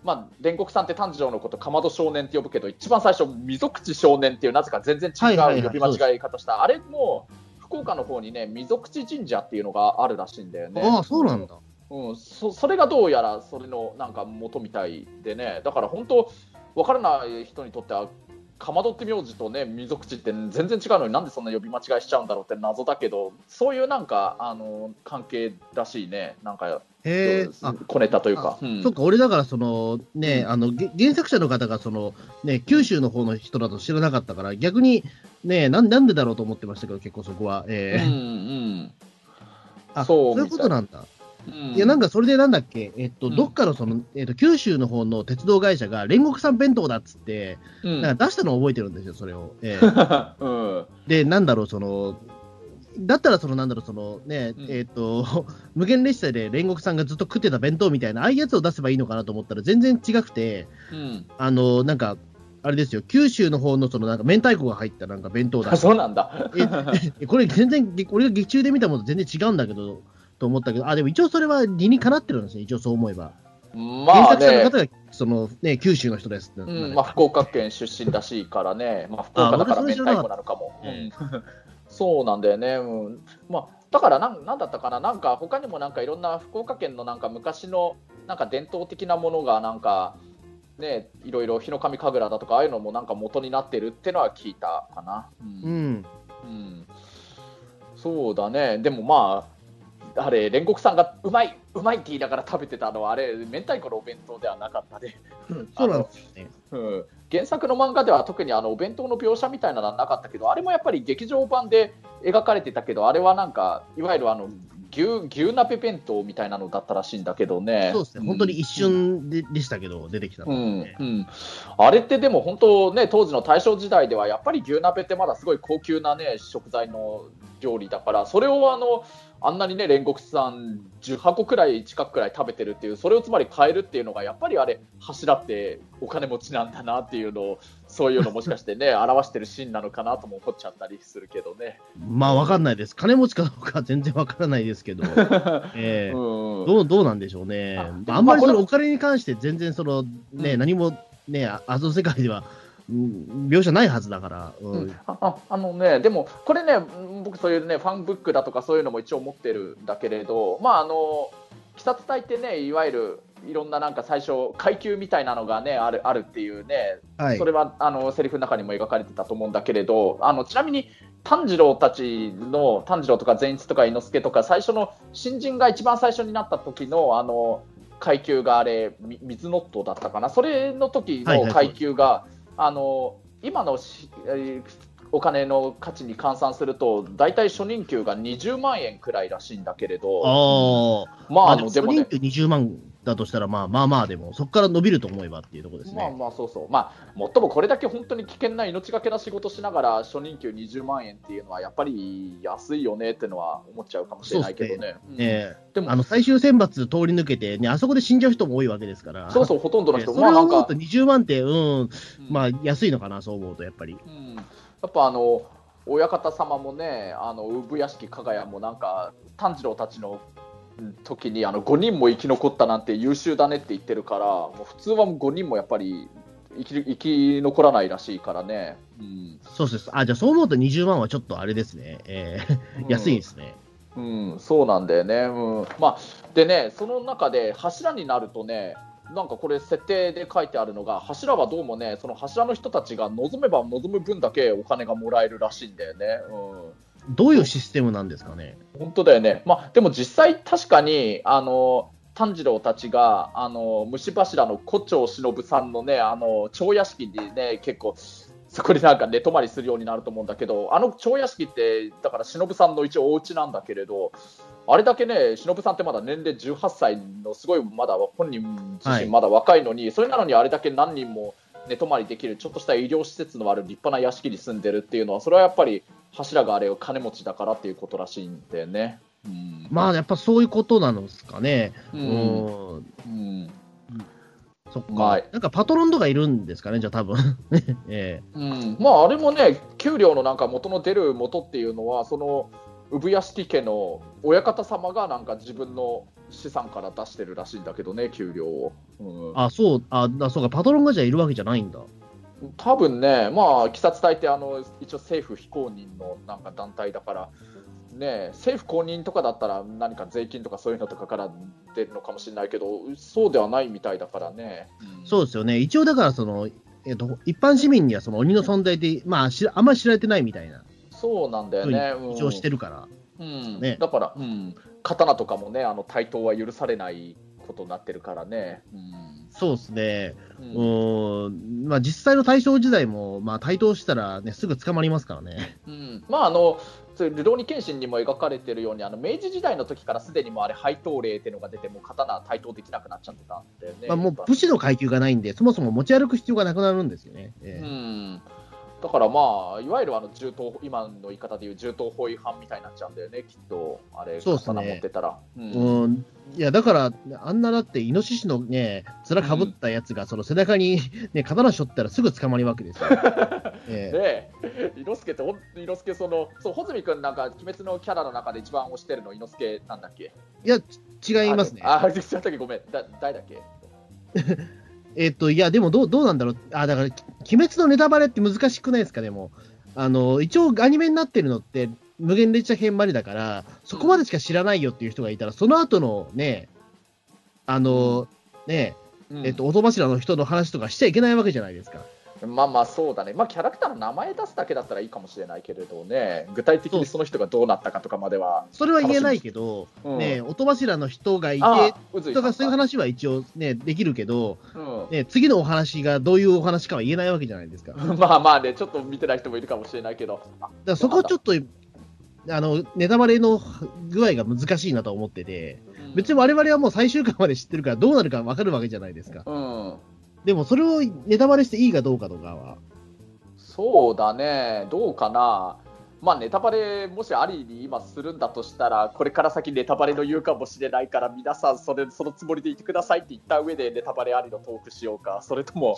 まあ、煉獄さんって炭治郎のことかまど少年って呼ぶけど一番最初溝口少年っていうなぜか全然違う呼び間違い方した、あれも福岡の方にね溝口神社っていうのがあるらしいんだよね。ああそうなんだうん、そそれがどうやらそれのなんか元みたいでね。だから本当分からない人にとってはかまどって名字とね溝口って全然違うのになんでそんな呼び間違いしちゃうんだろうって謎だけどそういうなんかあの関係らしいね。なんかへ小ネタというか、うん、そっか俺だからそのね、うん、あの原作者の方がそのね九州の方の人だと知らなかったから逆にねなんなんでだろうと思ってましたけど結構そこは。えー、うんうんあそういうことなんだいや、なんかそれでなんだっけ、えっと、どっかのその、えっと、九州の方の鉄道会社が煉獄さん弁当だっつって、うん、なんか出したのを覚えてるんですよ、それを。えー うん、で、なんだろう、その、だったら、その、なんだろう、そのね、うん、えっ、と、無限列車で煉獄さんがずっと食ってた弁当みたいな、ああいうやつを出せばいいのかなと思ったら、全然違くて、うん、あの、なんか、あれですよ、九州の方のそのなんか明太子が入ったなんか弁当だ。そうなんだ。え、これ全然、俺が劇中で見たものと全然違うんだけど、と思ったけど、あ、でも一応それは理にかなってるんですね、一応そう思えば。まあ、ね、原作者の方がその、ね、九州の人です。って、うん、まあ、福岡県出身らしいからね、まあ、福岡だから明太子なのかも。うん、そうなんだよね。うん、まあだからなん、なんだったかな、なんか他にもなんかいろんな福岡県のなんか昔のなんか伝統的なものがなんかね、いろいろ日の神神楽だとか、ああいうのもなんか元になってるってのは聞いたかな。ううんん。うん。そうだね、でもまあ、あれ、煉獄さんがうまい、うまいって言いながら食べてたのは、あれ、明太子のお弁当ではなかったね。そうなんですよね。うん、原作の漫画では特にあのお弁当の描写みたいなのはなかったけど、あれもやっぱり劇場版で描かれてたけど、あれはなんか、いわゆるあの牛牛鍋弁当みたいなのだったらしいんだけどね。そうですね。本当に一瞬ででしたけど、出てきたのうんで、うん、あれってでも本当ね、当時の大正時代ではやっぱり牛鍋ってまだすごい高級なね、食材の料理だから、それをあの、あんなにね、煉獄さん10箱くらい近くくらい食べてるっていう、それをつまり買えるっていうのが、やっぱりあれ、柱ってお金持ちなんだなっていうのを、そういうのもしかしてね、表してるシーンなのかなとも思っちゃったりするけどね。まあ、わかんないです。金持ちかどうかは全然わからないですけど、ええうんどうどうなんでしょうね。ああんまりそのお金に関して全然その、ねうん何もね、ああの世界では、うん描写ないはずだから、うん。うん。あああのね、でも、これね、うん僕、そういうね、ファンブックだとかそういうのも一応持ってるんだけれど、まあ、あの、鬼殺隊ってね、いわゆる、いろんななんか最初、階級みたいなのがね、あるあるっていうね、はい。それはあのセリフの中にも描かれてたと思うんだけれど、あのちなみに炭治郎たちの、炭治郎とか善逸とか伊之助とか、最初の新人が一番最初になった時のあの階級があれ、み水ノットだったかな、それの時はいはいの階級が、あの今のしえーお金の価値に換算すると、大体初任給が20万円くらいらしいんだけれど、ああ、まあ、あでのでもねも初任給、20万だとしたら、まあまあまあでも、そこから伸びると思えばっていうところですね。まあまあそうそう、まあ、もっともこれだけ本当に危険な命がけな仕事しながら、初任給20万円っていうのは、やっぱり安いよねっていうのは思っちゃうかもしれないけどね。うん。ええでもあの最終選抜通り抜けて、ね、あそこで死んじゃう人も多いわけですから、そうそう、ほとんどの人、ええそまあなんかれを思うと、20万って、うん、うん。まあ安いのかな、そう思うと、やっぱり。うん、やっぱあの親方様もね、あの産屋敷加賀屋もなんか、炭治郎たちのうん時にあの5人も生き残ったなんて優秀だねって言ってるから、もう普通は5人もやっぱり生き生き残らないらしいからね。うんそうです。あ、じゃあそう思うと20万はちょっとあれですね。ええ安いですね。うん、そうなんだよね。うん、まあ、でね、その中で柱になるとね、なんかこれ設定で書いてあるのが、柱はどうもね、その柱の人たちが望めば望む分だけお金がもらえるらしいんだよね。うんどういうシステムなんですかね？本当だよね、まあ、でも実際、確かにあの炭治郎たちがあの虫柱の胡蝶忍さんのねあの蝶屋敷にね結構そこでなんか寝泊まりするようになると思うんだけどあの蝶屋敷ってだから忍さんの一応お家なんだけれどあれだけね忍さんってまだ年齢18歳のすごいまだ本人自はい身まだ若いのに、それなのにあれだけ何人も寝泊まりできるちょっとした医療施設のある立派な屋敷に住んでるっていうのはそれはやっぱり柱があれを金持ちだからっていうことらしいんだよね。うん。まあやっぱそういうことなのですかね。ううん。ん。うん。そっか、まあ。なんかパトロンとかいるんですかね、じゃあ多分。ええ。うん、まああれもね給料のなんか元の出る元っていうのはその産屋敷家の親方様がなんか自分の資産から出してるらしいんだけどね給料を、うん、あ、そう、あ、だそうか、パトロンがじゃあいるわけじゃないんだ。多分ねまあ鬼殺隊ってあの一応政府非公認のなんか団体だからね政府公認とかだったら何か税金とかそういうのとかから出るのかもしれないけどそうではないみたいだからね、うん。そうですよね。一応だから、その、えっと、一般市民にはその鬼の存在で、まあ、しあんまり知られてないみたいな、そうなんだよね、うん一応してるから。うん。ね。だから、うん、刀とかもね、あの対等は許されないことになってるからね。そうですね。ううんーん、まあ実際の大正時代も、まあ対等したらね、すぐ捕まりますからね。うんまああのそういうルローニケンシンにも描かれてるようにあの明治時代の時からすでにもうあれ配当令っていうのが出てもう刀対等できなくなっちゃってたんだよね。まあもう武士の階級がないんで、そもそも持ち歩く必要がなくなるんですよね。えうえんだからまあいわゆるあの銃刀今の言い方でいう銃刀法違反みたいになっちゃうんだよねきっと。あれそうっすね。刀持ってたら。うん。うん、いや、だから、あんなだって、イノシシのね、面かぶったやつが、その背中に、ね、刀しょったらすぐ捕まるわけですよ。ええ。で、伊之助って、伊之助、その、そう、穂積君なんか、鬼滅のキャラの中で一番推してるの、伊之助なんだっけ？いや、ち違いますね。あ、あ違ったっけ、ごめん、だ誰だっけ？えっと、いや、でもどう、どうなんだろう。あ、だから、き鬼滅のネタバレって難しくないですか、でも。あの、一応アニメになってるのって、無限列車編までだから、そこまでしか知らないよっていう人がいたら、その後のね、あの、ね、うんえっと、音柱の人の話とかしちゃいけないわけじゃないですか。まあまあそうだね、まあ、キャラクターの名前出すだけだったらいいかもしれないけれどね、具体的にその人がどうなったかとかまでは、それは言えないけど、うん。ね、音柱の人がいて、とか。そういう話は一応ね、できるけど、うん。ね、次のお話がどういうお話かは言えないわけじゃないですか。まあまあね、ちょっと見てない人もいるかもしれないけど、あらそこはちょっと、あの、ネタバレの具合が難しいなと思ってて、別に我々はもう最終巻まで知ってるからどうなるか分かるわけじゃないですか。うん、でもそれをネタバレしていいかどうかとかは。そうだね、どうかな、まあネタバレ、もしありに今するんだとしたら、これから先ネタバレの言うかもしれないから、皆さんそれ、そのつもりでいてくださいって言った上で、ネタバレありのトークしようか、それとも。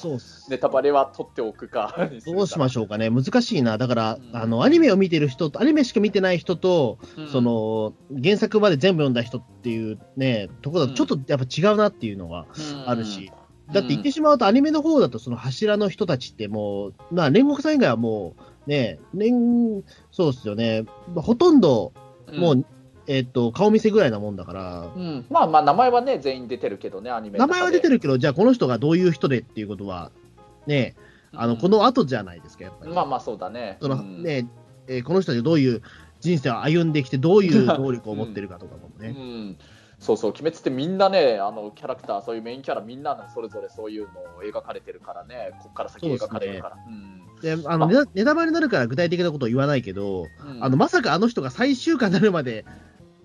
ネタバレは取っておくか どうしまししょうかね。難しいな。だから、うんあの、アニメを見てる人と、アニメしか見てない人と、ょうそ、の、原作まで全部読んだ人っていうね、ところだとちょっとやっぱ違うなっていうのはうんあるし、だって言ってしまうとアニメの方だとその柱の人たちってもう、まあ煉獄さん以外はもう、ね、煉、そうですよね。ほとんど、うん。もう、えっと、顔見せぐらいなもんだから、うん、まあまあ名前はね全員出てるけどねアニメ名前は出てるるけど、じゃあこの人がどういう人でっていうことは、ね、あの、この後じゃないですか、やっぱり。まあまあそうだね。そのうん。ね、えーこの人たちがどういう人生を歩んできて、どういう能力を持ってるかとかもうね。ん、そうそう、鬼滅ってみんなね、あのキャラクター、そういうメインキャラ、みんなのそれぞれそういうのを描かれてるからね、こっから先描かれるから。で、あの、ネタネタバレになるから具体的なことを言わないけど、うん。あの、まさかあの人が最終回になるまで、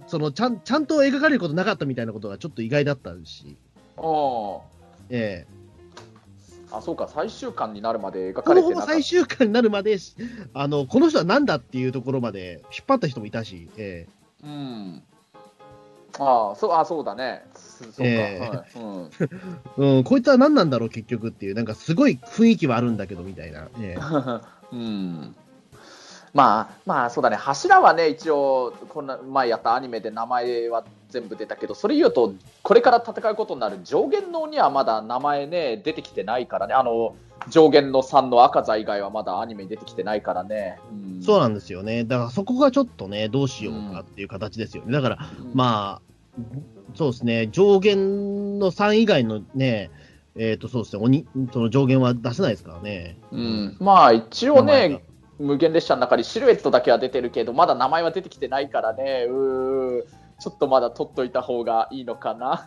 その、ちゃん、ちゃんと描かれることなかったみたいなことがちょっと意外だったし、うんええ。あ、そうか、最終巻になるまで描ほかれてな最。終回になるまで、あの、この人は何だっていうところまで引っ張った人もいたし、え。うん。あそうあそうだね。そうか、ええ。はい。うん。えうん、こいつは何なんだろう結局っていう、なんかすごい雰囲気はあるんだけどみたいな。ええ。うん。まあまあそうだね。柱はね一応こんな前やったアニメで名前は全部出たけどそれ言うとこれから戦うことになる上限の鬼はまだ名前ね出てきてないからね。あの上限の3の赤座以外はまだアニメに出てきてないからね、うん、そうなんですよね。だからそこがちょっとね、どうしようかっていう形ですよね。だから、うん。まあ、そうですね、上限の3以外のね、えっ、と、そうですね、鬼、その上限は出せないですからね。うん、まあ一応ね無限列車の中にシルエットだけは出てるけどまだ名前は出てきてないからね。うー。ちょっとまだ取っといた方がいいのかな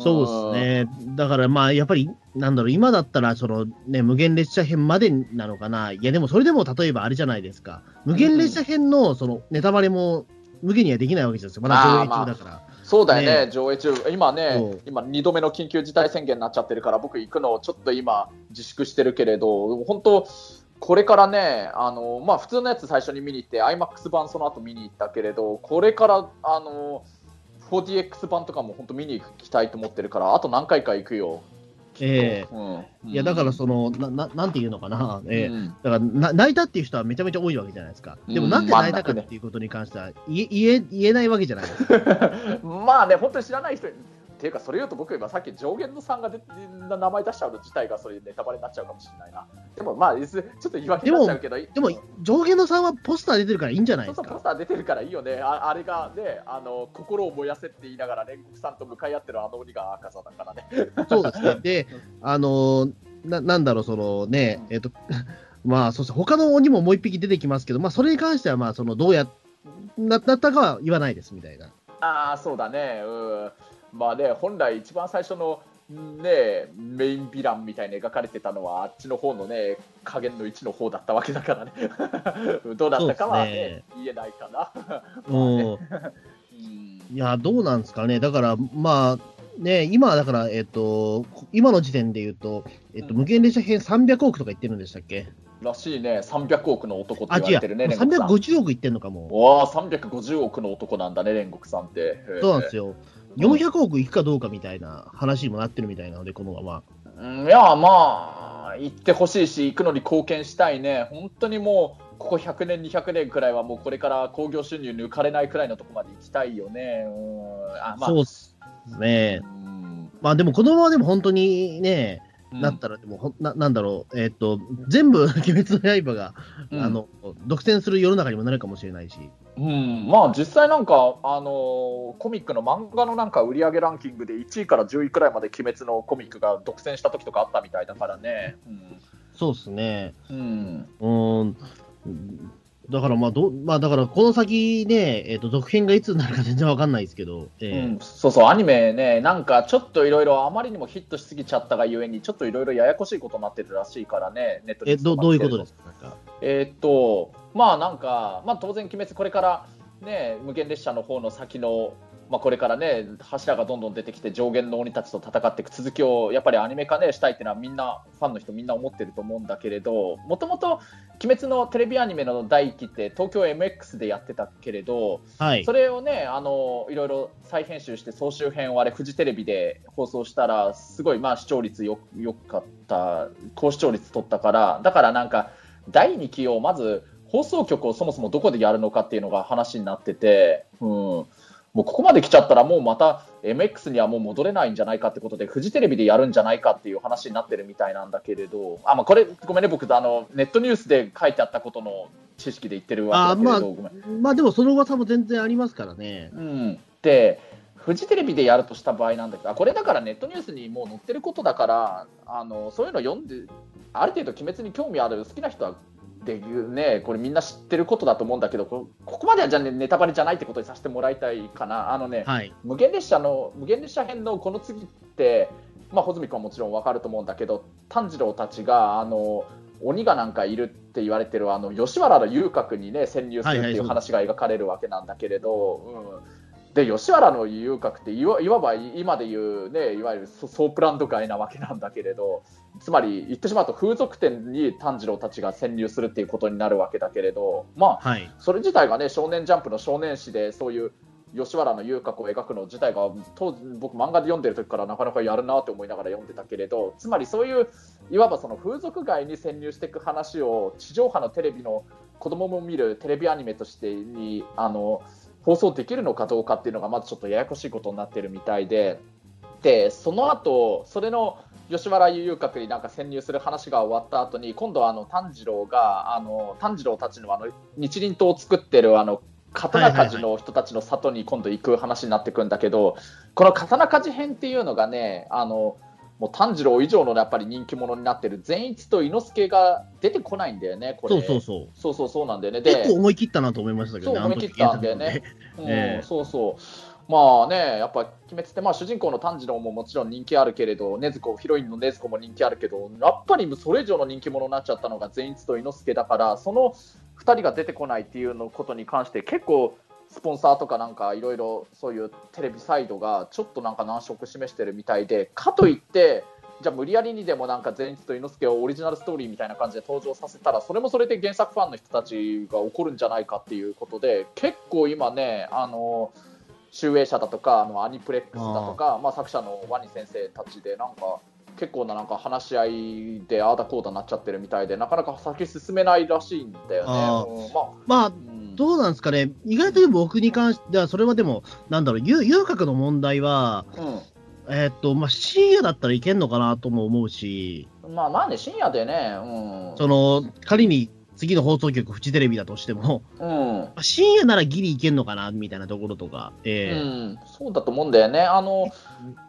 そうですね。だからまあ、やっぱり、なんだろう、今だったら、そのね、無限列車編までなのかな。いや、でもそれでも例えばあれじゃないですか。無限列車編の、その、ネタバレも、無限にはできないわけですよ。まだ上映中だから。そうだよね、ね上映中、今そねう、今、2度目の緊急事態宣言になっちゃってるから、僕、行くのをちょっと今、自粛してるけれど、本当、これからね、あのまあ、普通のやつ最初に見に行って、IMAX 版その後見に行ったけれど、これからあの 4DX 版とかも本当見に行きたいと思ってるから、あと何回か行くよ。ええうんいや、だからその、な、ななんていうのかな。ええうんだからな、泣いたっていう人はめちゃめちゃ多いわけじゃないですか。でもなんで泣いたかっていうことに関しては言え、言え、言えないわけじゃないですか。まあね、本当に知らない人。っていうか、それ言うと僕、今さっき上限のさんが出名前出しちゃうの自体がそれネタバレになっちゃうかもしれないな。でもまあ、いずちょっと言い訳になっちゃうけど、でも、上限の3はポスター出てるからいいんじゃないそうそう、ポですか？ス。ター出てるからいいよね。ああれがね、あの、心を燃やせって言いながら煉獄さんと向かい合ってるあの鬼が赤座だからね。そうですね。で、あのーな、なんだろう、そのね、えっ、と、まあ、そうです他の鬼ももう一匹出てきますけど、まあ、それに関しては、まあ、その、どうや、ななったかは言わないです、みたいな。ああ、そうだね。うん。まあね、本来一番最初のね、メインヴィランみたいに描かれてたのは、あっちの方のね、加減の1の方だったわけだからね。どうだったかは、ね言えないかな。うん。うんいや、どうなんですかね。だから、まあ、ね、今はだから、えっ、と、今の時点で言うと、えっ、と、うん無限列車編300億とか言ってるんでしたっけ？らしいね、300億の男って。言われてるね、煉獄さん。350億言ってんのかも。わあ、350億の男なんだね、煉獄さんって。そうなんですよ。よ。400億いくかどうかみたいな話にもなってるみたいなので、このまま。うんいや、まあ、行ってほしいし、行くのに貢献したいね。本当にもう、ここ100年、200年くらいは、もうこれから興行収入抜かれないくらいのとこまで行きたいよね。うんあまあ、そうっすね。うんまあでも、このままでも本当にね、うんなったら、でもほんな、なんだろう、えっ、と、全部、鬼滅の刃が、うんあの、独占する世の中にもなるかもしれないし。うん、まあ実際なんか、あのーコミックの漫画のなんか売上ランキングで1位から10位くらいまで鬼滅のコミックが独占した時とかあったみたいだからね。そうですね。うん。うん。だからまあど、まあだからこの先ね、えっ、と、続編がいつになるか全然わかんないですけど、えー。うん、そうそう、アニメね、なんかちょっといろいろあまりにもヒットしすぎちゃったがゆえに、ちょっといろいろややこしいことになってるらしいからね、ネットえどどういうことですすか？なんかえーっと、まあなんか、まあ当然、鬼滅、これからね、無限列車の方の先の、まあこれからね、柱がどんどん出てきて、上限の鬼たちと戦っていく続きを、やっぱりアニメ化ね、したいっていうのは、みんな、ファンの人みんな思ってると思うんだけれど、もともと、鬼滅のテレビアニメの第1期って、東京 MX でやってたけれど、はいそ。れをね、あのいろいろ再編集して総集編をあれ、フジテレビで放送したら、すごいまあ視聴率よよかった、高視聴率取ったから、だからなんか、第2期をまず放送局をそもそもどこでやるのかっていうのが話になってて、うん、もうここまで来ちゃったら、もうまた MX にはもう戻れないんじゃないかってことで、フジテレビでやるんじゃないかっていう話になってるみたいなんだけれど、あまあ、これ、ごめんね、僕あの、ネットニュースで書いてあったことの知識で言ってるわけだけれど、ごめん。まあでもその噂も全然ありますからね。うん、で、フジテレビでやるとした場合なんだけど、あこれだからネットニュースにもう載ってることだから、あのそういうの読んで、ある程度、鬼滅に興味ある好きな人はっていうね、これみんな知ってることだと思うんだけど、こここまではじゃあ、ね、ネタバレじゃないってことにさせてもらいたいかな。あのね、はい。無限列車の無限列車編のこの次って、まあ、穂積君はもちろん分かると思うんだけど炭治郎たちがあの鬼がなんかいるって言われてるあの吉原の遊郭にね潜入するってはいはいいう話が描かれるわけなんだけれど、うん、で吉原の遊郭っていわいわば今でいうねいわゆるソソープランド街なわけなんだけれどつまり言ってしまうと風俗店に炭治郎たちが潜入するっていうことになるわけだけれどまあはい。それ自体がね、少年ジャンプの少年誌で、そういう吉原の遊郭を描くの自体が、当時、僕、漫画で読んでる時からなかなかやるなって思いながら読んでたけれど、つまりそういう、いわばその風俗街に潜入していく話を、地上波のテレビの子供も見るテレビアニメとしてに、あの、放送できるのかどうかっていうのが、まずちょっとややこしいことになってるみたいで、で、その後、それの、吉原遊郭になんか潜入する話が終わった後に今度はあの炭治郎があの炭治郎たちのあの日輪刀を作ってるあの刀鍛冶の人たちの里に今度行く話になってくんだけど、この刀鍛冶編っていうのがねあのもう炭治郎以上のやっぱり人気者になってる善逸と伊之助が出てこないんだよねこれそうそうそう。そうそうそうなんだよね結で構思い切ったなと思いましたけどね、そう思い切ったんだよねあの時うんええそうそう。まあね、やっぱ鬼滅って、まあ、主人公の炭治郎ももちろん人気あるけれど、禰豆子、ヒロインの禰豆子も人気あるけど、やっぱりそれ以上の人気者になっちゃったのが善逸と伊之助だから、その2人が出てこないっていうのことに関して、結構、スポンサーとかなんかいろいろそういうテレビサイドがちょっとなんか難色示してるみたいで、かといって、じゃあ無理やりにでもなんか善逸と伊之助をオリジナルストーリーみたいな感じで登場させたらそれもそれで原作ファンの人たちが怒るんじゃないかっていうことで結構今ねあの集英社だとかあのアニプレックスだとかまあ、作者のワニ先生たちでなんか結構ななんか話し合いでああだこうだなっちゃってるみたいでなかなか先進めないらしいんだよね。あまあまあ、うん。どうなんですかね、意外と僕に関しては、それはでも、なんだろう、遊遊郭の問題は、えーっと、まあ、深夜だったらいけんのかなとも思うし、うん、まあまあね深夜でね、うん。その、仮に次の放送局、フジテレビだとしても、うん。まあ深夜ならギリいけんのかな、みたいなところとか、ええうん、そうだと思うんだよね。あの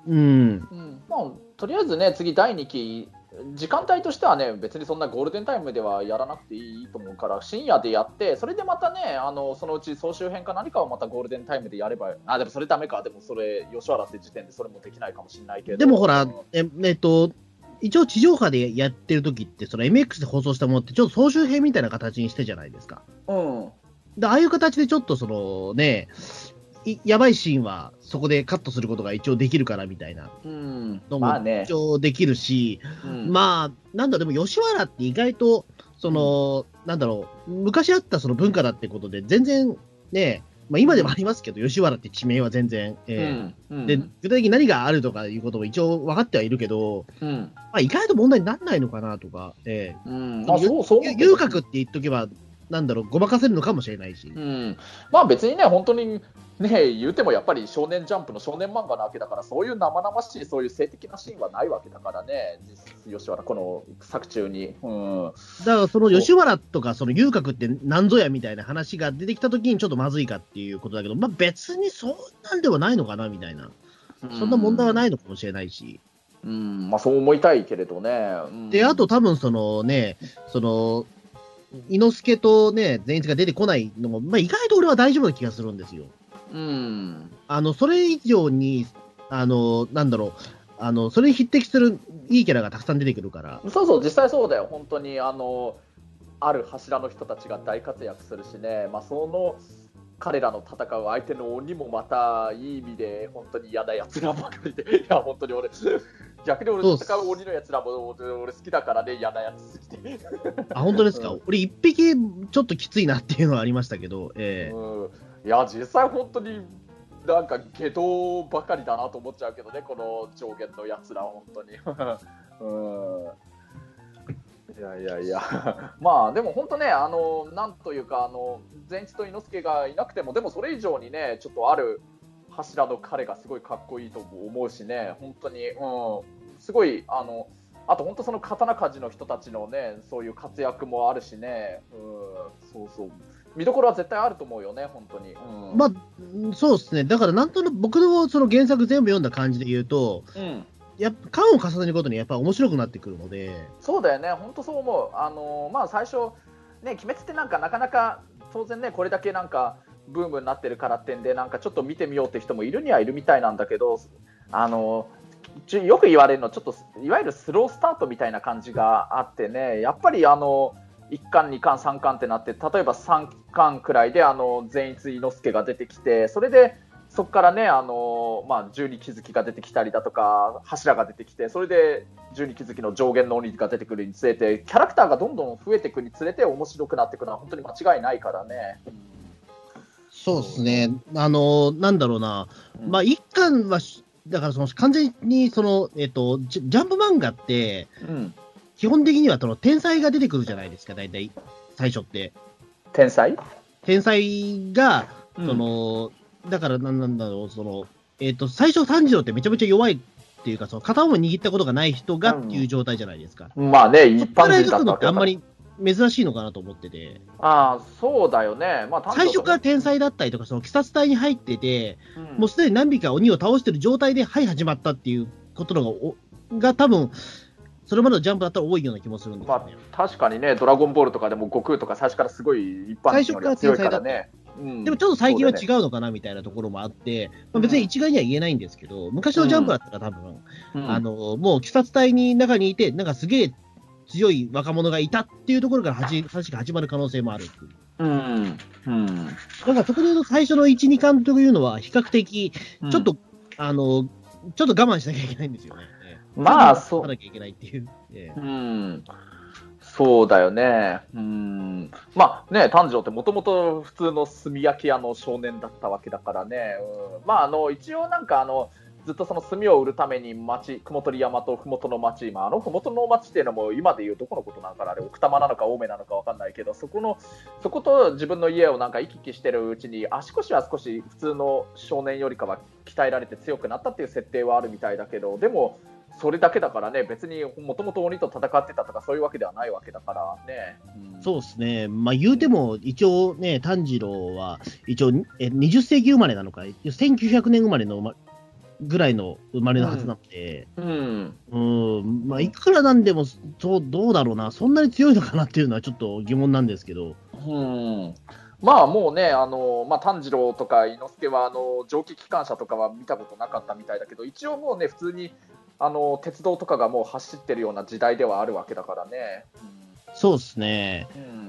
うん、うん。まあ、とりあえずね、次、第2期、時間帯としてはね、別にそんなゴールデンタイムではやらなくていいと思うから、深夜でやって、それでまたね、あのそのうち総集編か何かをまたゴールデンタイムでやれば、あ、でもそれダメか、でもそれ、吉原って時点でそれもできないかもしれないけど。でもほらうん、ええっと、一応地上波でやってる時って、その MX で放送したものって、ちょっと総集編みたいな形にしてじゃないですか。うん、で、ああいう形でちょっとそのね、いやばいシーンはそこでカットすることが一応できるからみたいな。うん、のもまあね。一、応できるし、うん。まあ、なんだろう、でも吉原って意外と、その、なんだろう、昔あったその文化だってことで、全然ね、まあ今でもありますけど、吉原って地名は全然、えうんうん。ーで、具体的に何があるとかいうことも一応分かってはいるけど、うん。まあ意外と問題にならないのかなとか、えうん。あ、そうそう遊郭って言っとけば、なんだろう、ごまかせるのかもしれないし。うん、まあ別にね、本当にね、言うてもやっぱり少年ジャンプの少年漫画なわけだから、そういう生々しい、そういう性的なシーンはないわけだからね、実吉原、この作中に。うん、だからその吉原とかその遊郭って何ぞやみたいな話が出てきたときにちょっとまずいかっていうことだけど、まあ、別にそんなんではないのかなみたいな、そんな問題はないのかもしれないし、うん、まあそう思いたいけれどね。うん。であと多分そのね、その伊之助とね、善逸が出てこないのも、まあ、意外と俺は大丈夫な気がするんですよ。うん、あのそれ以上に、あのなんだろう、あのそれに匹敵するいいキャラがたくさん出てくるから。そうそう、実際そうだよ、本当にあのある柱の人たちが大活躍するしね、まあ、その彼らの戦う相手の鬼もまたいい意味で本当に嫌なやつらばかりで、いや、本当に俺、逆に俺、戦う鬼のやつらも俺好きだからね、嫌なやつすぎて。あ本当ですか、うん。俺、一匹ちょっときついなっていうのはありましたけど、ええ。うん、いや、実際本当になんか下道ばかりだなと思っちゃうけどね、この上限のやつら、本当に。うん。いやいやいや、まあでも本当ね、あのなんというか、あの善一と猪之助がいなくても、でもそれ以上にね、ちょっとある柱の彼がすごいかっこいいと思うしね、本当に、うん、すごい、あのあと本当その刀鍛冶の人たちのね、そういう活躍もあるしね、うん、そうそう、見どころは絶対あると思うよね、本当に。うん、まあ、うんそうですね、だからなんとなく僕のその原作全部読んだ感じで言うと、うん。やっぱ巻を重ねるごとにやっぱ面白くなってくるので、そうだよね、本当そう思う。あのまあ、最初、ね、鬼滅ってなんかなかなか当然ね、これだけなんかブームになってるからってんで、なんかちょっと見てみようって人もいるにはいるみたいなんだけど、あのよく言われるの、ちょっといわゆるスロースタートみたいな感じがあってね、やっぱりあの1巻、2巻、3巻ってなって、例えば3巻くらいであの善逸猪之助が出てきて、それでそこからね、あのまあ、十二気づきが出てきたりだとか、柱が出てきて、それで十二気づきの上限の鬼が出てくるにつれて、キャラクターがどんどん増えていくにつれて、面白くなっていくのは本当に間違いないからね。そうですね、あのなんだろうな、うん。まあ、一巻はし、だからその完全にその、えっとジャジャンプ漫画って、うん、基本的にはその天才が出てくるじゃないですか、大体、最初って。天才、天才が、うん。そのだからなんなんだろう、そのえっと最初、炭治郎ってめちゃめちゃ弱いっていうか、その片方も握ったことがない人がっていう状態じゃないですか。まあね、一般っったあんまり珍しいのかなと思ってて、ああ、そうだよね。まあ、最初から天才、才だったりとか、その鬼殺隊に入ってて、うん。もうすでに何匹か鬼を倒してる状態で、はい、始まったっていうことのが、おが多分それまでのジャンプだったら多いような気もするんですまよね。あ、確かにね、ドラゴンボールとかでも悟空とか最初からすごい一般人よりは強いからね。うんでもちょっと最近は違そうのかなみたいなところもあって、まあ、別に一概には言えないんですけど、昔のジャンプだったら多分、うんあのもう鬼殺隊に中にいて、なんかすげえ強い若者がいたっていうところからはじ 話が始まる可能性もあるう。うん。うん。だからそこで言うと最初の1、2巻というのは比較的、うんちょっと、あの、ちょっと我慢しなきゃいけないんですよね。ええまあそうなきゃいけないっていう。ええうん。そうだよね。うん。まあね、炭治郎ってもともと普通の炭焼き屋の少年だったわけだからね。うん、まあ、あの、一応なんかあの、ずっとその炭を売るために町、雲取山と麓の町、まあ、あの麓の町っていうのも今でいうどこのことなのかな、あれ奥多摩なのか青梅なのかわかんないけど、そこの、そこと自分の家をなんか行き来してるうちに、足腰は少し普通の少年よりかは鍛えられて強くなったっていう設定はあるみたいだけど、でも、それだけだからね、別にもともと鬼と戦ってたとかそういうわけではないわけだからね。うん。そうですね、まあ、言うても、一応ね、炭治郎は、一応、え20世紀生まれなのか、1900年生まれの、ま、ぐらいの生まれのはずなので、うん、うん、まあ、いくらなんでも、そう、どうだろうな、そんなに強いのかなっていうのはちょっと疑問なんですけど、うん。まあもうね、あのまあ、炭治郎とか伊之助はあの蒸気機関車とかは見たことなかったみたいだけど、一応もうね、普通にあの鉄道とかがもう走ってるような時代ではあるわけだからね。そうですね、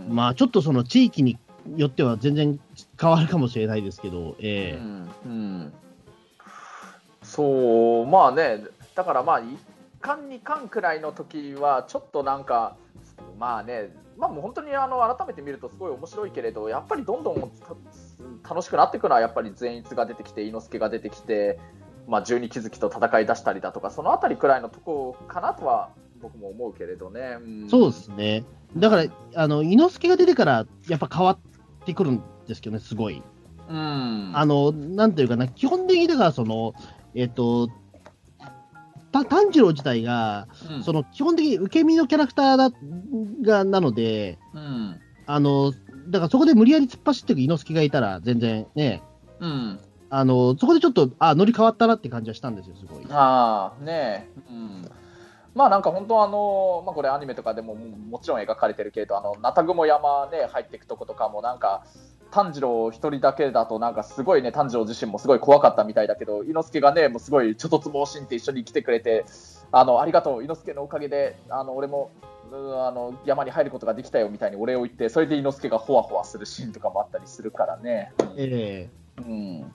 うん。まあ、ちょっとその地域によっては全然変わるかもしれないですけど、ええ。うん。うん。そう、まあね、だからまあ、1巻、2巻くらいの時は、ちょっとなんか、まあね、まあもう本当にあの改めて見るとすごい面白いけれど、やっぱりどんどんた楽しくなっていくのは、やっぱり善逸が出てきて、伊之助が出てきて、まあ、十二気づきと戦い出したりだとか、そのあたりくらいのとこかなとは僕も思うけれどね。うんそうですね。だから、あの、猪之助が出てから、やっぱ変わってくるんですけどね、すごい。うん。あの、なんていうかな、基本的に、だから、その、えっ、と、た炭治郎自体が、うんその、基本的に受け身のキャラクターだが、なので、うん。あの、だからそこで無理やり突っ走っていく猪之助がいたら、全然ね、うん。あの、そこでちょっと、あ、ノリ変わったなって感じはしたんですよ、すごい。ああ、ねえ。うん。まあなんか本当あの、まあこれアニメとかでもももちろん描かれてるけれど、あの、ナタグモ山ね、入っていくとことかもなんか、炭治郎一人だけだとなんかすごいね、炭治郎自身もすごい怖かったみたいだけど、猪之助がね、もうすごいちょっとつ盲信って一緒に来てくれて、あの、ありがとう、猪之助のおかげで、あの、俺も、うんあの山に入ることができたよみたいにお礼を言って、それで猪之助がほわほわするシーンとかもあったりするからね。えうん、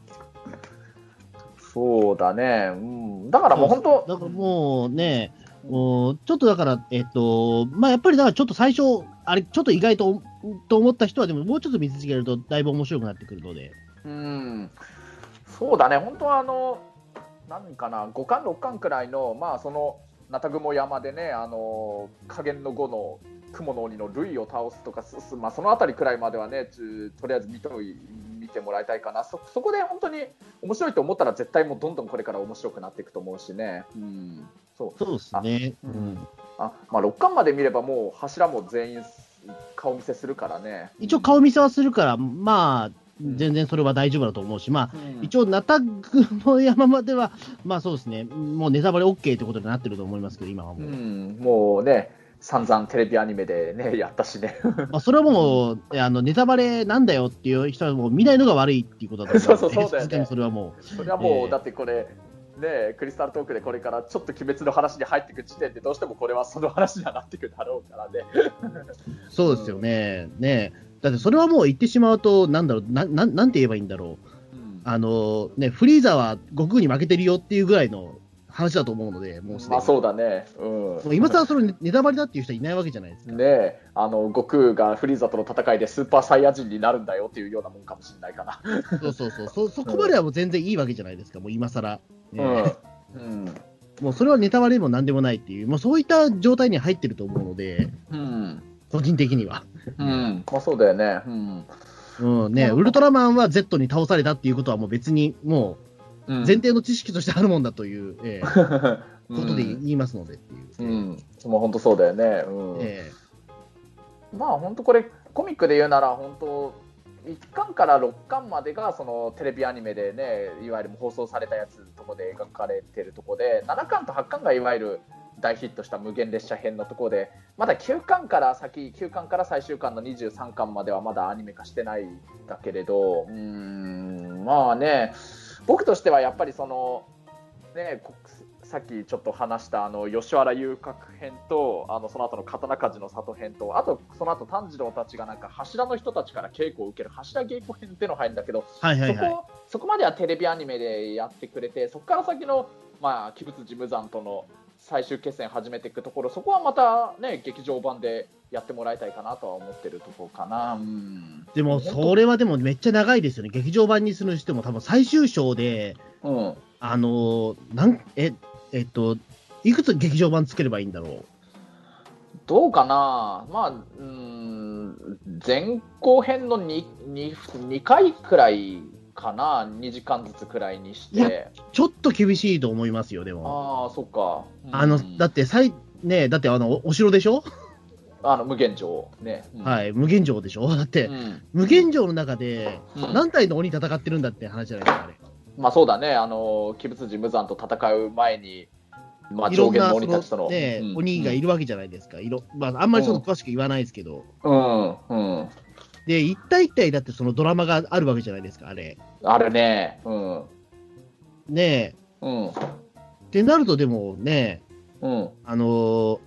そうだね、うん、だからもう本当、だからもうね、もうちょっとだから、えっと、まあやっぱりだからちょっと最初、あれ、ちょっと意外とと思った人は、でももうちょっと見続けると、だいぶ面白くなってくるので。うん、そうだね、本当はあの、何かな、5巻、6巻くらいの、まあ、その、ナタグモ山でね、あの加減の5の雲の鬼の類を倒すとか、まあ、そのあたりくらいまではね、ちとりあえず見とい見てもらいたいかなそ、そこで本当に面白いと思ったら、絶対もうどんどんこれから面白くなっていくと思うしね。うんそうそうですね。ううんんあまあ、6巻まで見ればもう柱も全員顔見せするからね。一応顔見せはするから、まあ、ん全然それは大丈夫だと思うし、まあ、うん一応、ナタグの山までは、まあそうですね、もうネタバレ OK ってことになってると思いますけど、今はもう。うん、もうね、散々テレビアニメでね、やったしね。まあ、それはもう、あのネタバレなんだよっていう人はもう見ないのが悪いっていうことだと思 そうそうそうだよねそれはもそれはもう、ええだってこれ、ね、クリスタルトークでこれからちょっと鬼滅の話に入っていく時点で、どうしてもこれはその話にはなっていくだろうからね。う、そうですよね。ねだってそれはもう言ってしまうと、なんだろう、ななんなんて言えばいいんだろう。うんあの、ね、フリーザは悟空に負けてるよっていうぐらいの話だと思うので、もうすでに。まあそうだね。うんもう今更それネタバレだっていう人はいないわけじゃないですか。ねあの悟空がフリーザとの戦いでスーパーサイヤ人になるんだよっていうようなもんかもしれないかな。そうそうそう。そそこまではもう全然いいわけじゃないですか、もう今更。ねうんもうそれはネタバレでもなんでもないっていう、もうそういった状態に入ってると思うので、うん個人的には。うんまあそうだよね。うんうんね、ウルトラマンは Z に倒されたっていうことはもう別にもう前提の知識としてあるもんだという、ええ ことで言いますのでっていう。うん、もう本当そうだよね。うん。えまあ本当これコミックで言うなら本当1巻から6巻までがそのテレビアニメでねいわゆる放送されたやつのとこで描かれてるとこで7巻と8巻がいわゆる大ヒットした無限列車編のところでまだ9巻から先9巻から最終巻の23巻まではまだアニメ化してないんだけれどうーん。まあね僕としてはやっぱりそのねこさっきちょっと話したあの吉原遊郭編とあのその後の刀鍛冶の里編とあとその後炭治郎たちがなんか柱の人たちから稽古を受ける柱稽古編っていうのが入るんだけど、はいはいはい。そこそこまではテレビアニメでやってくれてそこから先の、まあ、鬼物事務山との最終決戦始めていくところそこはまたね劇場版でやってもらいたいかなとは思ってるところかな。うんでも、それはでもめっちゃ長いですよね。劇場版にするにしても、多分最終章で、うんあのーなん、え、えっと、いくつ劇場版作ればいいんだろう？どうかな、まあ、うーん前後編の 2, 2, 2回くらいかな、2時間ずつくらいにして。ちょっと厳しいと思いますよ、でも。ああ、そっか。うんあの、だって、最、ねだってあの、おお城でしょ、あの無限城ね。うんはい、無限城でしょ？だって、うん無限城の中で、うん何体の鬼戦ってるんだって話じゃないですか、あれ。まあそうだね、あの鬼物寺無惨と戦う前に、まあ、上限の鬼たちとの。の、ねうん鬼がいるわけじゃないですか。いろまあ、あんまりちょっと詳しく言わないですけど。うん、うん。で、一体一体だってそのドラマがあるわけじゃないですか、あれ。あれね、うん。ねうん。え。ってなると、でもね、うん。あのー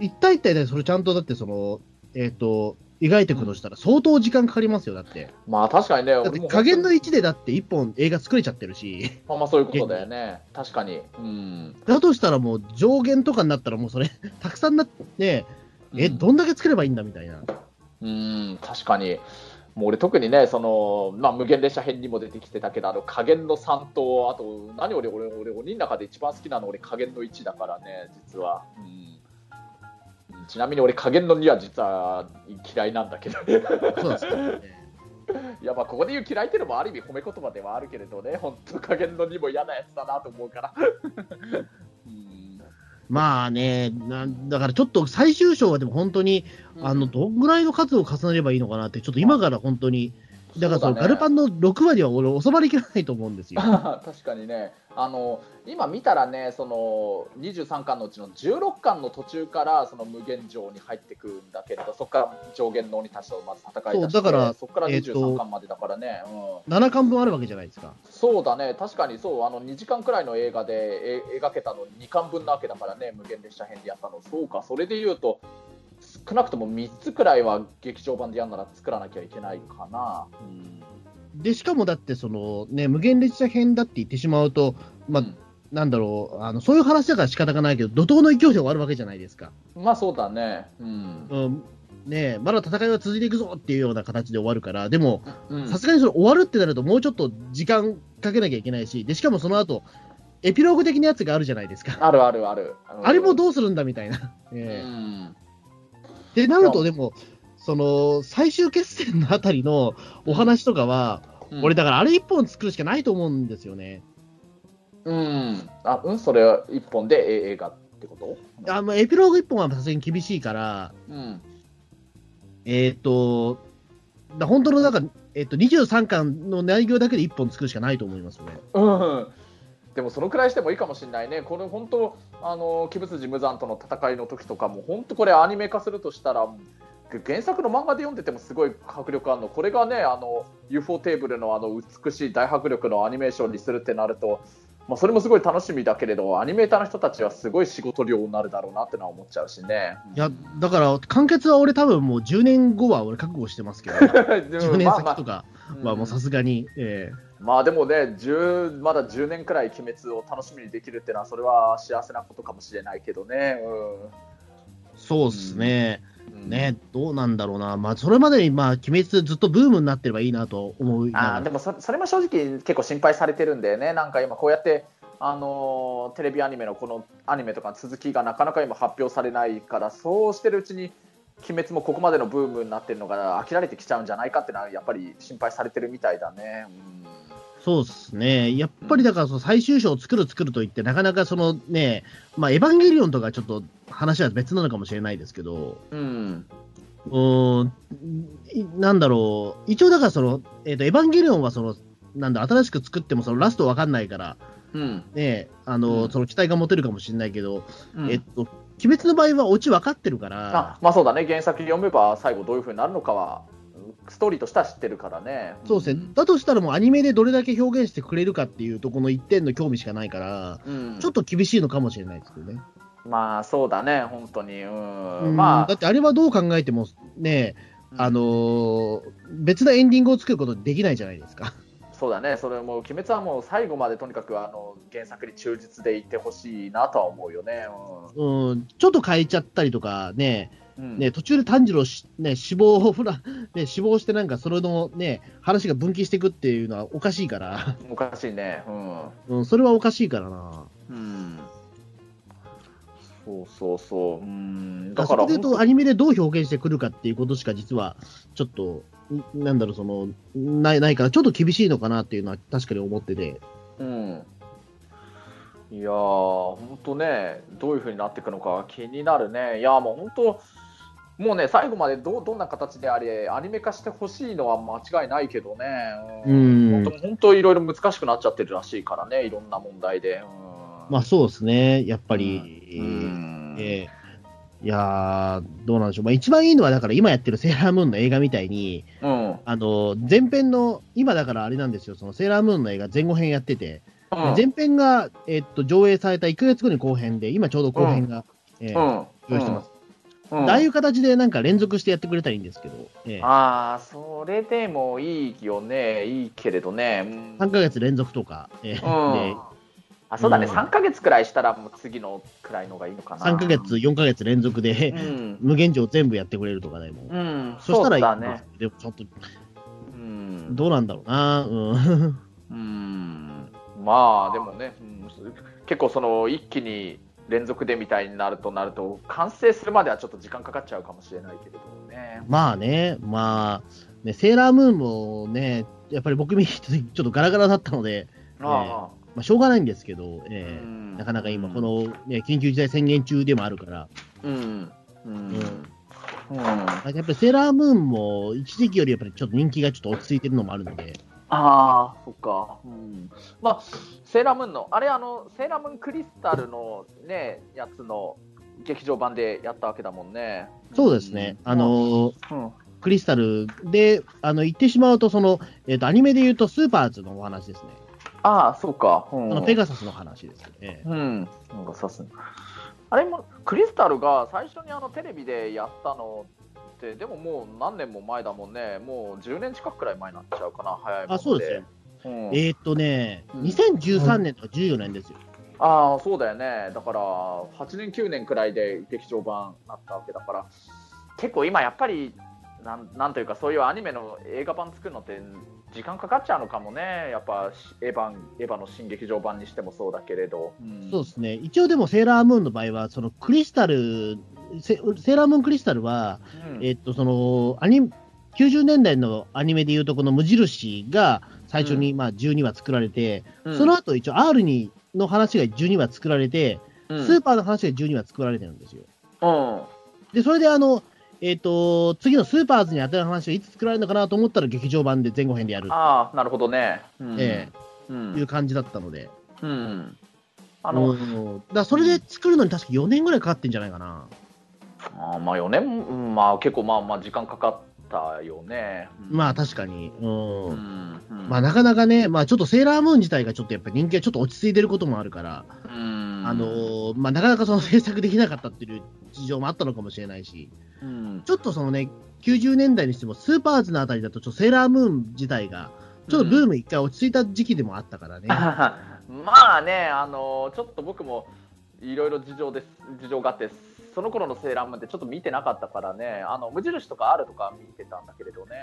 一体一体でそれちゃんとだってその、えっ、と、描いていくとしたら相当時間かかりますよ、だって。まあ確かにね、だって加減の1でだって1本映画作れちゃってるし、まあまあそういうことだよね。確かに。うん。だとしたらもう上限とかになったらもうそれ、たくさんなって、ねえ、うんどんだけ作ればいいんだみたいな。うん、確かに。もう俺特にね、その、まあ、無限列車編にも出てきてたけど、あの、加減の3と、あと、何俺、俺、俺、鬼の中で一番好きなの俺、加減の1だからね、実は。うん、ちなみに俺、加減の2は実は嫌いなんだけどね。そうですね。いや、まあ、ここで言う嫌いっていうのもある意味褒め言葉ではあるけれどね、本当加減の2も嫌なやつだなと思うから。うんまあね、なんだからちょっと最終章はでも本当に、あの、どんぐらいの数を重ねればいいのかなって、ちょっと今から本当に、だからそのガルパンの6割は俺、収まりきらないと思うんですよ。確かにね。あの今見たらねその23巻のうちの16巻の途中からその無限城に入ってくるんだけれどそこから上限の鬼たちとまず戦いだしてそうだからそこからえーと23巻までだからね、うん、7巻分あるわけじゃないですか。そうだね。確かにそう。あの2時間くらいの映画でえ描けたの2巻分なわけだからね。無限列車編でやったの。そうか。それで言うと少なくとも3つくらいは劇場版でやるなら作らなきゃいけないかな、うん。で、しかもだって、そのね、無限列車編だって言ってしまうと、まあ、うん。なんだろう。あの、そういう話だから仕方がないけど、怒涛の勢いで終わるわけじゃないですか。まあそうだね。うん。うん。ねまだ戦いは続いていくぞっていうような形で終わるから、でも、うん。さすがにその終わるってなると、もうちょっと時間かけなきゃいけないし、でしかもその後エピローグ的なやつがあるじゃないですか。あるあるある。あれもうどうするんだみたいな。ってなると、でも、その最終決戦のあたりのお話とかは、俺、だからあれ一本作るしかないと思うんですよね。うん。あ、うん、それは一本でえ映画ってこと？あまあエピローグ一本はさすがに厳しいから、うん。えっ、と、だ本当のなんか、えっ、と、23巻の内容だけで1本作るしかないと思いますね。うん。でもそのくらいしてもいいかもしれないね。これ本当、あの、鬼物寺無惨との戦いの時とかも、本当これアニメ化するとしたら、原作の漫画で読んでてもすごい迫力あるの。これがね、あの、UFO テーブルのあの美しい大迫力のアニメーションにするってなると、まあ、それもすごい楽しみだけれど、アニメーターの人たちはすごい仕事量になるだろうなってのは思っちゃうしね。いや、だから、完結は俺多分もう10年後は俺覚悟してますけど、10 10年先とかはもうさすがに、えまあでもね、10まだ10年くらい鬼滅を楽しみにできるっていうのは、それは幸せなことかもしれないけどね。えそうっすね。うん、ね、どうなんだろうな。まあ、それまでに、まあ、鬼滅ずっとブームになってればいいなと思いながらあーでもそそれも正直結構心配されてるんだよね。なんか今こうやって、あのーテレビアニメのこのアニメとかの続きがなかなか今発表されないから、そうしてるうちに、鬼滅もここまでのブームになってるのが飽きられてきちゃうんじゃないかっていうのはやっぱり心配されてるみたいだね。そうですね。やっぱりだから、その最終章を作る作ると言って、なかなかそのね、まあ、エヴァンゲリオンとかちょっと話は別なのかもしれないですけど、うん。うーん、いなんだろう、一応だからその、えっ、と、エヴァンゲリオンはその、なんだ、新しく作ってもそのラストわかんないから、うん。ね、あの、うんその期待が持てるかもしれないけど、うんえっと、鬼滅の場合はオチ分かってるからあ、まあそうだね、原作読めば最後どういう風になるのかは、ストーリーとしては知ってるからね。そうですね。だとしたらもうアニメでどれだけ表現してくれるかっていうとこの一点の興味しかないから、うんちょっと厳しいのかもしれないですけどね。まあそうだね、本当に。うん。うんまあ、だってあれはどう考えてもね、あのー別なエンディングを作ることできないじゃないですか。そうだね、それもう、鬼滅はもう最後までとにかくあの原作に忠実でいてほしいなとは思うよね。うん、ちょっと変えちゃったりとかね、うん。ね途中で炭治郎し、ね、死亡をふら、ね、死亡してなんかそれのね、話が分岐していくっていうのはおかしいから、おかしいね。うん。うん、それはおかしいからな。うん。そうそうそう。うん。だからら、そこで言うと、アニメでどう表現してくるかっていうことしか実は、ちょっと、んなんだろう、その、ない、ないから、ちょっと厳しいのかなっていうのは確かに思ってて。うん。いやー、本当ね、どういう風になっていくのか気になるね。いやー、もう本当、もうね、最後までどうどんな形であれ、アニメ化してほしいのは間違いないけどね、うん。本当、本当いろいろ難しくなっちゃってるらしいからね、いろんな問題で。うん。まあそうですね、やっぱり。うん。ええいやー、どうなんでしょう。まあ一番いいのは、だから今やってるセーラームーンの映画みたいに、うん。あの、前編の、今だからあれなんですよ、そのセーラームーンの映画前後編やってて、うん。前編が、えっと、上映された1ヶ月後に後編で、今ちょうど後編が、ええうん。用意してます。うん。ああいう形でなんか連続してやってくれたらいいんですけど、ええ。ああ、それでもいいよね、いいけれどね。うん。3ヶ月連続とか、ええ。であそうだね、うん。3ヶ月くらいしたら、もう次のくらいのがいいのかな。3ヶ月、4ヶ月連続で、うん、無限上全部やってくれるとかでも、うん、そしたらいい。んですけどちょっと、うん。どうなんだろうな。うん。うん。まあでもね、うん。結構その一気に連続でみたいになるとなると完成するまではちょっと時間かかっちゃうかもしれないけれどね。まあね、まあ、ね、セーラームーンもね、やっぱり僕見た時ちょっとガラガラだったので、あまあ、しょうがないんですけど、あえーうん。なかなか今、この、ね、緊急事態宣言中でもあるから、うん。うん。うん。やっぱりセーラームーンも一時期よりやっぱりちょっと人気がちょっと落ち着いてるのもあるので、ああ、そっか。うん。まあ、セーラームーンの、あれ、あの、セーラームーンクリスタルのね、やつの劇場版でやったわけだもんね。そうですね、あのーうん、クリスタルで、あの、言ってしまうと、その、えっ、と、アニメで言うと、スーパーズのお話ですね。ああ、そうか。うん、あの、ペガサスの話ですよね。うん。なんかさすあれも、クリスタルが最初にあのテレビでやったのって、でももう何年も前だもんね。もう10年近くくらい前になっちゃうかな、早いもんで。あ、そうですよ。うんえっ、とね、うん2013年とか14年ですよ。ああ、そうだよね。だから、8年、9年くらいで劇場版になったわけだから、結構今やっぱり、なんなんというか、そういうアニメの映画版作るのって、時間かかっちゃうのかもね。やっぱ、エヴァン、エヴァの新劇場版にしてもそうだけれど。うんそうですね。一応でも、セーラームーンの場合は、その、クリスタル、セセーラームーンクリスタルは、うん。えっ、と、その、アニ90年代のアニメでいうと、この無印が最初に、まあ、12話作られて、うん。その後一応 R にの話が12話作られて、うん。スーパーの話が12話作られてるんですよ。うん。で、それであの、えっ、と、次のスーパーズに当たる話がいつ作られるのかなと思ったら劇場版で前後編でやるああ、なるほどね。うん。えうん。という感じだったので。うん。ああの、の、だそれで作るのに確か4年ぐらいかかってんじゃないかな。あーまあ4年、うんまあ結構まあまあ時間かかったよね。うんまあ確かに。うん。うんうんまあなかなかね、まあちょっとセーラームーン自体がちょっとやっぱり人気がちょっと落ち着いてることもあるから、うんあのーまあなかなかその制作できなかったっていう事情もあったのかもしれないし、うんちょっとそのね、90年代にしてもスーパーズのあたりだとちょっとセーラームーン自体が、ちょっとブーム一回落ち着いた時期でもあったからね。まあね、あのちょっと僕もいろいろ事情です事情があって、その頃のセーラームーンってちょっと見てなかったからね、あの無印とかあるとか見てたんだけれどね。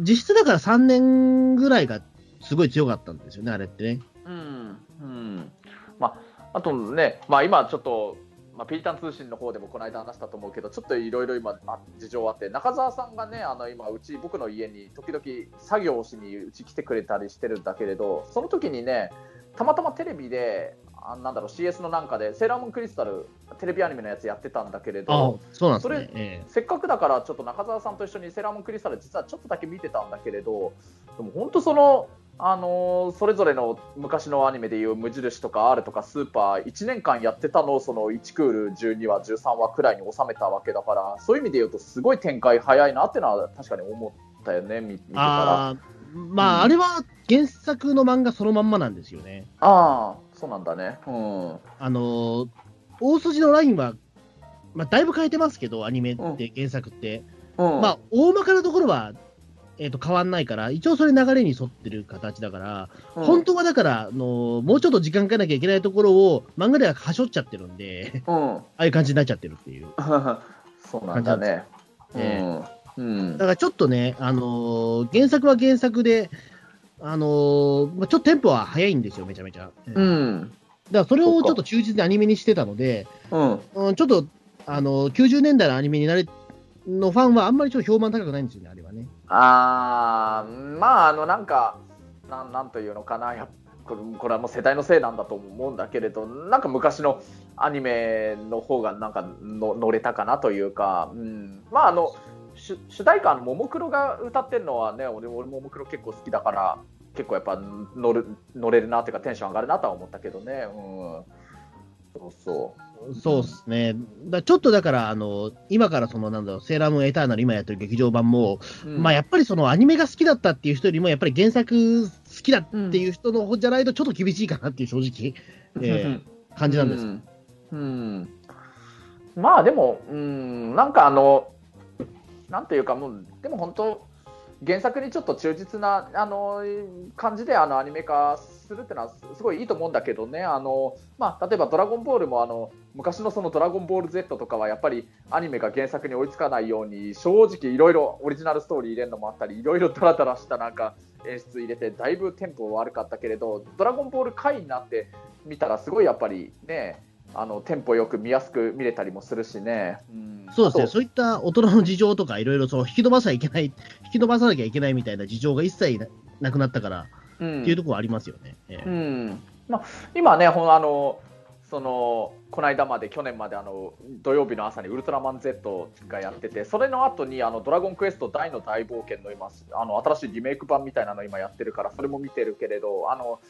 実質だから3年ぐらいがすごい強かったんですよね、あれってね。うん、うん、まあ、あとね、まあ、今ちょっと、まあ、ピータン通信の方でもこの間話したと思うけど、ちょっといろいろ今、あ事情あって、中澤さんがね、あの今、うち、僕の家に時々作業をしにうち来てくれたりしてるんだけれど、その時にね、たまたまテレビで、あなんだろう、CS のなんかで、セーラームーンクリスタル、テレビアニメのやつやってたんだけれあど、そうなんですね。せっかくだから、ちょっと中澤さんと一緒にセーラームーンクリスタル、実はちょっとだけ見てたんだけれど、でも本当その、あのーそれぞれの昔のアニメでいう無印とか R とかスーパー1年間やってたのをその1クール12話13話くらいに収めたわけだからそういう意味で言うとすごい展開早いなってのは確かに思ったよね見見てたら。ああーまあ、うん。あれは原作の漫画そのまんまなんですよね。あーそうなんだね。うん。あのー大筋のラインは、まあ、だいぶ変えてますけど、アニメって、原作って。うん。まあ、大まかなところは、えー、と変わんないから、一応それ流れに沿ってる形だから、うん。本当はだから、あのーもうちょっと時間かけなきゃいけないところを、漫画でははしょっちゃってるんで、うん。ああいう感じになっちゃってるっていう。そうなんだね。えうん。うん。だからちょっとね、あのー原作は原作で、あのーまあ、ちょっとテンポは速いんですよ、めちゃめちゃ。だかうんらそれそっか。をちょっと忠実にアニメにしてたので、うん。うん、ちょっと、あのー90年代のアニメになれのファンはあんまりちょっと評判高くないんですよね、あれはね。あーまああのなんかなんなんというのかな。やっこれこれはもう世代のせいなんだと思うんだけれどなんか昔のアニメの方がなんかの乗れたかなというか、うん、まああの主主題歌のももクロが歌ってるのはね俺俺ももクロ結構好きだから結構やっぱ乗る乗れるなというかテンション上がるなとは思ったけどね、うん、そうそう。そうですね。だちょっとだから、あの、今からその、なんだろう、セーラームーンエターナル今やってる劇場版も、うん。まあやっぱりそのアニメが好きだったっていう人よりも、やっぱり原作好きだっていう人の方じゃないとちょっと厳しいかなっていう正直、えー感じなんです。うん。うん。まあでも、うん、なんかあの、なんていうか、もう、でも本当、原作にちょっと忠実なあの感じであのアニメ化するっていうのはすごいいいと思うんだけどね、あのまあ、例えば「ドラゴンボールも」あの昔のその「ドラゴンボール Z」とかはやっぱりアニメが原作に追いつかないように正直いろいろオリジナルストーリー入れるのもあったりいろいろダラダラしたなんか演出入れてだいぶテンポ悪かったけれど「ドラゴンボール」回になって見たらすごいやっぱりねあのテンポよく見やすく見れたりもするしね。うん。そうですね、そう。いった大人の事情とか、いろいろそう引き伸ばさいけない、引き伸ばさなきゃいけないみたいな事情が一切なくなったから、っていうところはありますよね。うん、まあ、今ね、ほんあのそのこの間まで去年まであの土曜日の朝にウルトラマン Z がやっててそれの後にあのドラゴンクエスト大の大冒険の今あの新しいリメイク版みたいなの今やってるからそれも見てるけれどあの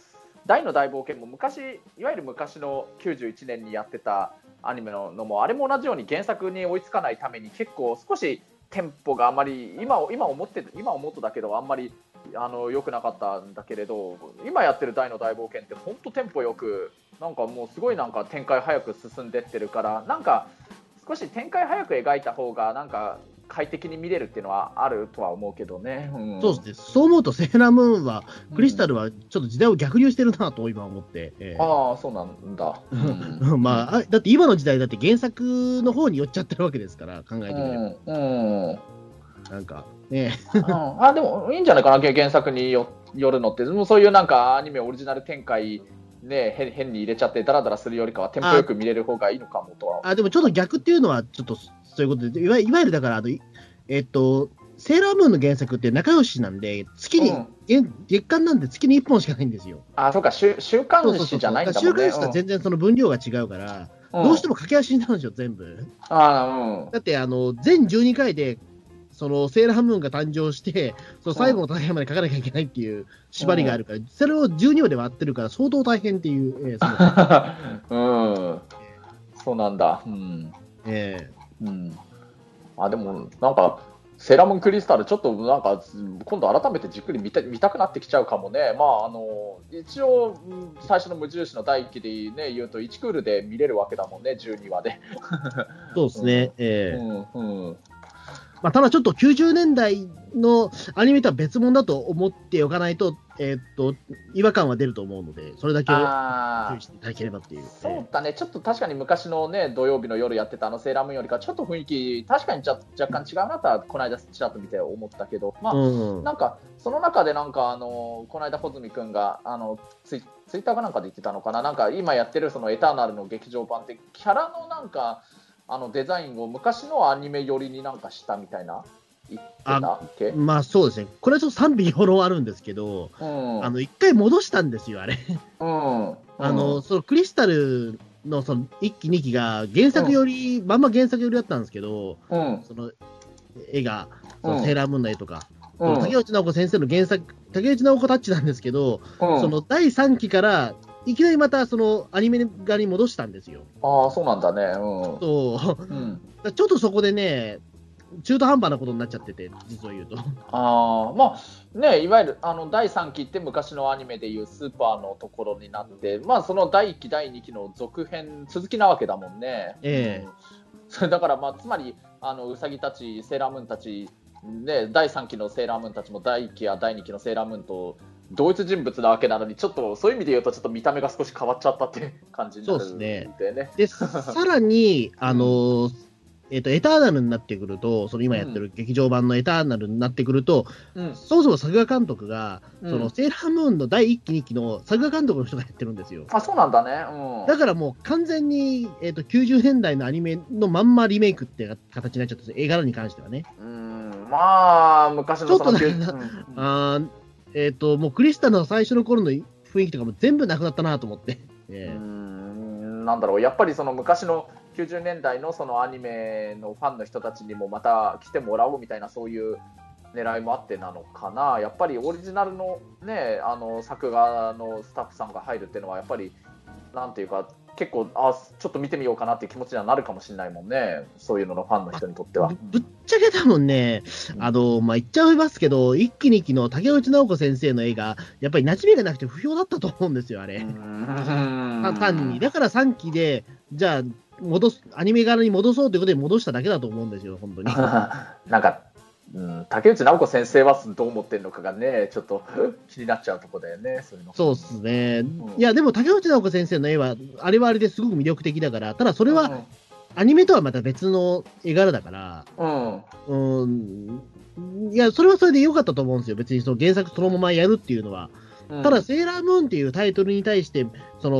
大の大冒険も昔いわゆる昔の91年にやってたアニメののもあれも同じように原作に追いつかないために結構少しテンポがあまり今今思って今思うとだけどあんまりあの良くなかったんだけれど今やってる大の大冒険って本当テンポよくなんかもうすごいなんか展開早く進んでってるからなんか少し展開早く描いた方がなんか快適に見れるっていうのはあるとは思うけどね、うん、そうですね、そう思うと、セーラームーンは、クリスタルはちょっと時代を逆流してるなと今思って、えー、ああ、そうなんだ。うん、まあ、だって今の時代だって原作の方に寄っちゃってるわけですから、考えてみれば。うん、うん。なんかね、うん、あでもいいんじゃないかな、原作によよるのって、もうそういうなんかアニメオリジナル展開、ね、変変に入れちゃって、だらだらするよりかは、テンポよく見れる方がいいのかもとは。あでもちょっと逆っていうのは、ちょっとそういうことで、いわいわゆるだからあの、えっと、セーラームーンの原作って仲良しなんで、月に、うん、月間なんで月に1本しかないんですよ。あ、そうか、週週刊誌じゃないんだもんね。週刊誌と全然その分量が違うから、うん、どうしても駆け足になるんですよ、全部。あうん、だって、あの、全12回で、そのセーラームーンが誕生して、その最後の大変まで書かなきゃいけないっていう縛りがあるから、うん、それを12話で割ってるから、相当大変っていう、えー、そ うん、そうなんだ。うん。ええー、うん。あ、でも、なんか、セーラームーンクリスタル、ちょっとなんか、今度改めてじっくり見た見たくなってきちゃうかもね。まあ、あの、一応、最初の無印の第1期でね、言うと、1クールで見れるわけだもんね、12話で。そうですね。えー、うん、うんまあ、ただちょっと90年代のアニメとは別物だと思っておかないと、えー、っと、違和感は出ると思うので、それだけを注意していただければっていう。そうだね、ちょっと確かに昔のね、土曜日の夜やってたあのセーラームーンよりか、ちょっと雰囲気、確かに若干違うなとは、この間ちらっと見て思ったけど、まあ、うん、なんか、その中でなんか、あの、この間、穂積君が、あの、ツイツイッターかなんかで言ってたのかな、なんか今やってるそのエターナルの劇場版って、キャラのなんか、あのデザインを昔のアニメ寄りになんかしたみたいな言ってたっけ？まあそうですね、これはちょっと賛否両論あるんですけど、うん、あの一回戻したんですよ、あれ。うん、あのそのクリスタルのその1期、2期が原作より、うん、まんま原作よりだったんですけど、うん、その絵が、そのセーラームーンの絵とか、うん、竹内直子先生の原作、竹内直子タッチなんですけど、その第3期からいきなりまたそのアニメ画に戻したんですよ。ああ、そうなんだね。うん。そう。うん、ちょっとそこでね、中途半端なことになっちゃってて、実を言うと。ああ、まあ、ね、いわゆるあの第3期って昔のアニメでいうスーパーのところになって、まあ、その第1期、第2期の続編、続きなわけだもんね。ええー、それ だから、まあ、つまり、あのうさぎたち、セーラームーンたち、ね、第3期のセーラームーンたちも第1期や第2期のセーラームーンと同一人物なわけなのに、ちょっとそういう意味で言うと、ちょっと見た目が少し変わっちゃったって感じになるんでね。で、ね、でさらに、あのえっ、ー、と、エターナルになってくると、その今やってる劇場版のエターナルになってくると、うん、そもそも作画監督が、うん、そのセーラームーンの第1期、2期の作画監督の人がやってるんですよ。あ、そうなんだね。うん、だからもう完全に、えーと、90年代のアニメのまんまリメイクって形になっちゃって絵柄に関してはね。うん、まあ、昔のちょっとなんか、あえっ、ー、と、もうクリスタの最初の頃の雰囲気とかも全部なくなったなと思って。えー、うんなんだろう、やっぱりその昔の90年代のそのアニメのファンの人たちにもまた来てもらおうみたいなそういう狙いもあってなのかな、やっぱりオリジナルの,、ね、あの作画のスタッフさんが入るっていうのは、やっぱりなんていうか、結構あ、ちょっと見てみようかなっていう気持ちにはなるかもしれないもんね、そういうののファンの人にとっては。ぶっちゃけ多分ね、あの、まあ、言っちゃいますけど、一期二期の竹内直子先生の絵が、やっぱり馴染みがなくて不評だったと思うんですよ、あれ。単に。だから3期で、じゃあ、戻す、アニメ柄に戻そうということで戻しただけだと思うんですよ、本当に。なんか、うん、竹内直子先生はどう思ってるのかがね、ちょっと気になっちゃうとこだよね、そういうの。そうっすね。んいや、でも竹内直子先生の絵は、あれはあれですごく魅力的だから、ただそれはうんアニメとはまた別の絵柄だから、うん、うん、いや、それはそれで良かったと思うんですよ。別にその原作そのままやるっていうのは。ただ、セーラームーンっていうタイトルに対して、その、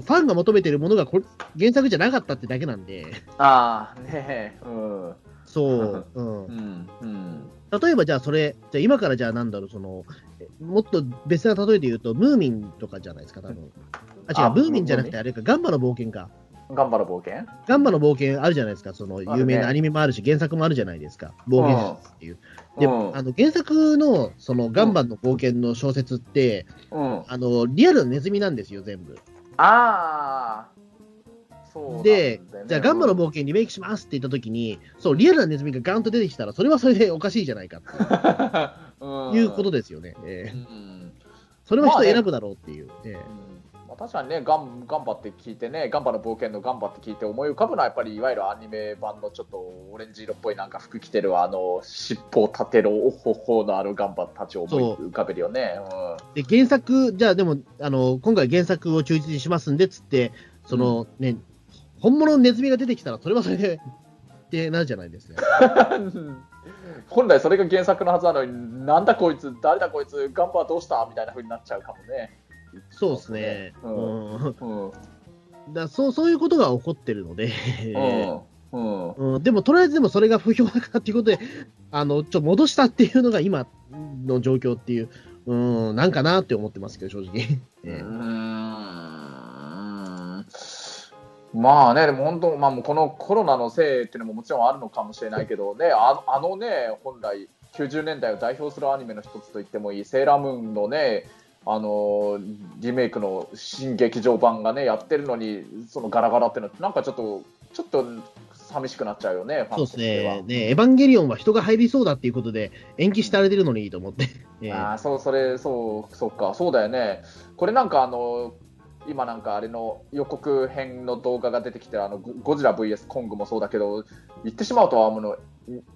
ファンが求めてるものがこれ原作じゃなかったってだけなんで、ああ、ねえ、うん、そう、うんう。ん、うん。例えばじゃあそれ、じゃあ今からじゃあなんだろう、その、えもっと別な例えで言うと、ムーミンとかじゃないですか、多分。あ、違あう、ムーミンじゃなくてあれか、ガンバの冒険か。頑張る冒険？ガンバの冒険あるじゃないですか、そのね。有名なアニメもあるし、原作もあるじゃないですか、冒険説っていう。で、うん。あの原作のそのガンバの冒険の小説って、うん。あのリアルなネズミなんですよ、全部。ああ、そうなんだよでね、じゃあ、ガンバの冒険リメイクしますって言ったときに、そう、リアルなネズミがガンと出てきたら、それはそれでおかしいじゃないかう。ん。ということですよね。えーうん。それは人まあね。選ぶだろうっていう。えーうん。まあ、確かにね、ガンガンバって聞いてね、ガンバの冒険のガンバって聞いて思い浮かぶのは、やっぱりいわゆるアニメ版のちょっとオレンジ色っぽいなんか服着てる、あの尻尾を立てるおほほのあるガンバたちを思い浮かべるよね。で原作、じゃあでもあの、今回原作を忠実にしますんでっつって、そのね、本物のネズミが出てきたら、それはそれでってなるじゃないですか。う ん本来それが原作のはずなのに、なんだこいつ、誰だこいつ、ガンバはどうした？みたいな風になっちゃうかもね。そうですね。ううん。ん。うん。だそうそういうことが起こってるので、うん。うん。うん、でもとりあえずでもそれが不評だからっていうことで、あのちょっと戻したっていうのが今の状況っていう、うん、なんかなって思ってますけど、正直。うえーん。まあね、でも本当、まあ、もうこのコロナのせいっていうのももちろんあるのかもしれないけどね、ああのね、本来、90年代を代表するアニメの一つと言ってもいい、セーラームーンのね、あのリメイクの新劇場版がね、やってるのに、そのガラガラってのなんかちょっと、ちょっと寂しくなっちゃうよね、そうですねね、エヴァンゲリオンは人が入りそうだっていうことで、延期してあれてるのにいいと思って。えああ、そう、それ、そう、そうか、そうだよね。これなんか、あの、今なんかあれの予告編の動画が出てきて、あのゴゴジラ VS コングもそうだけど、言ってしまうと、あの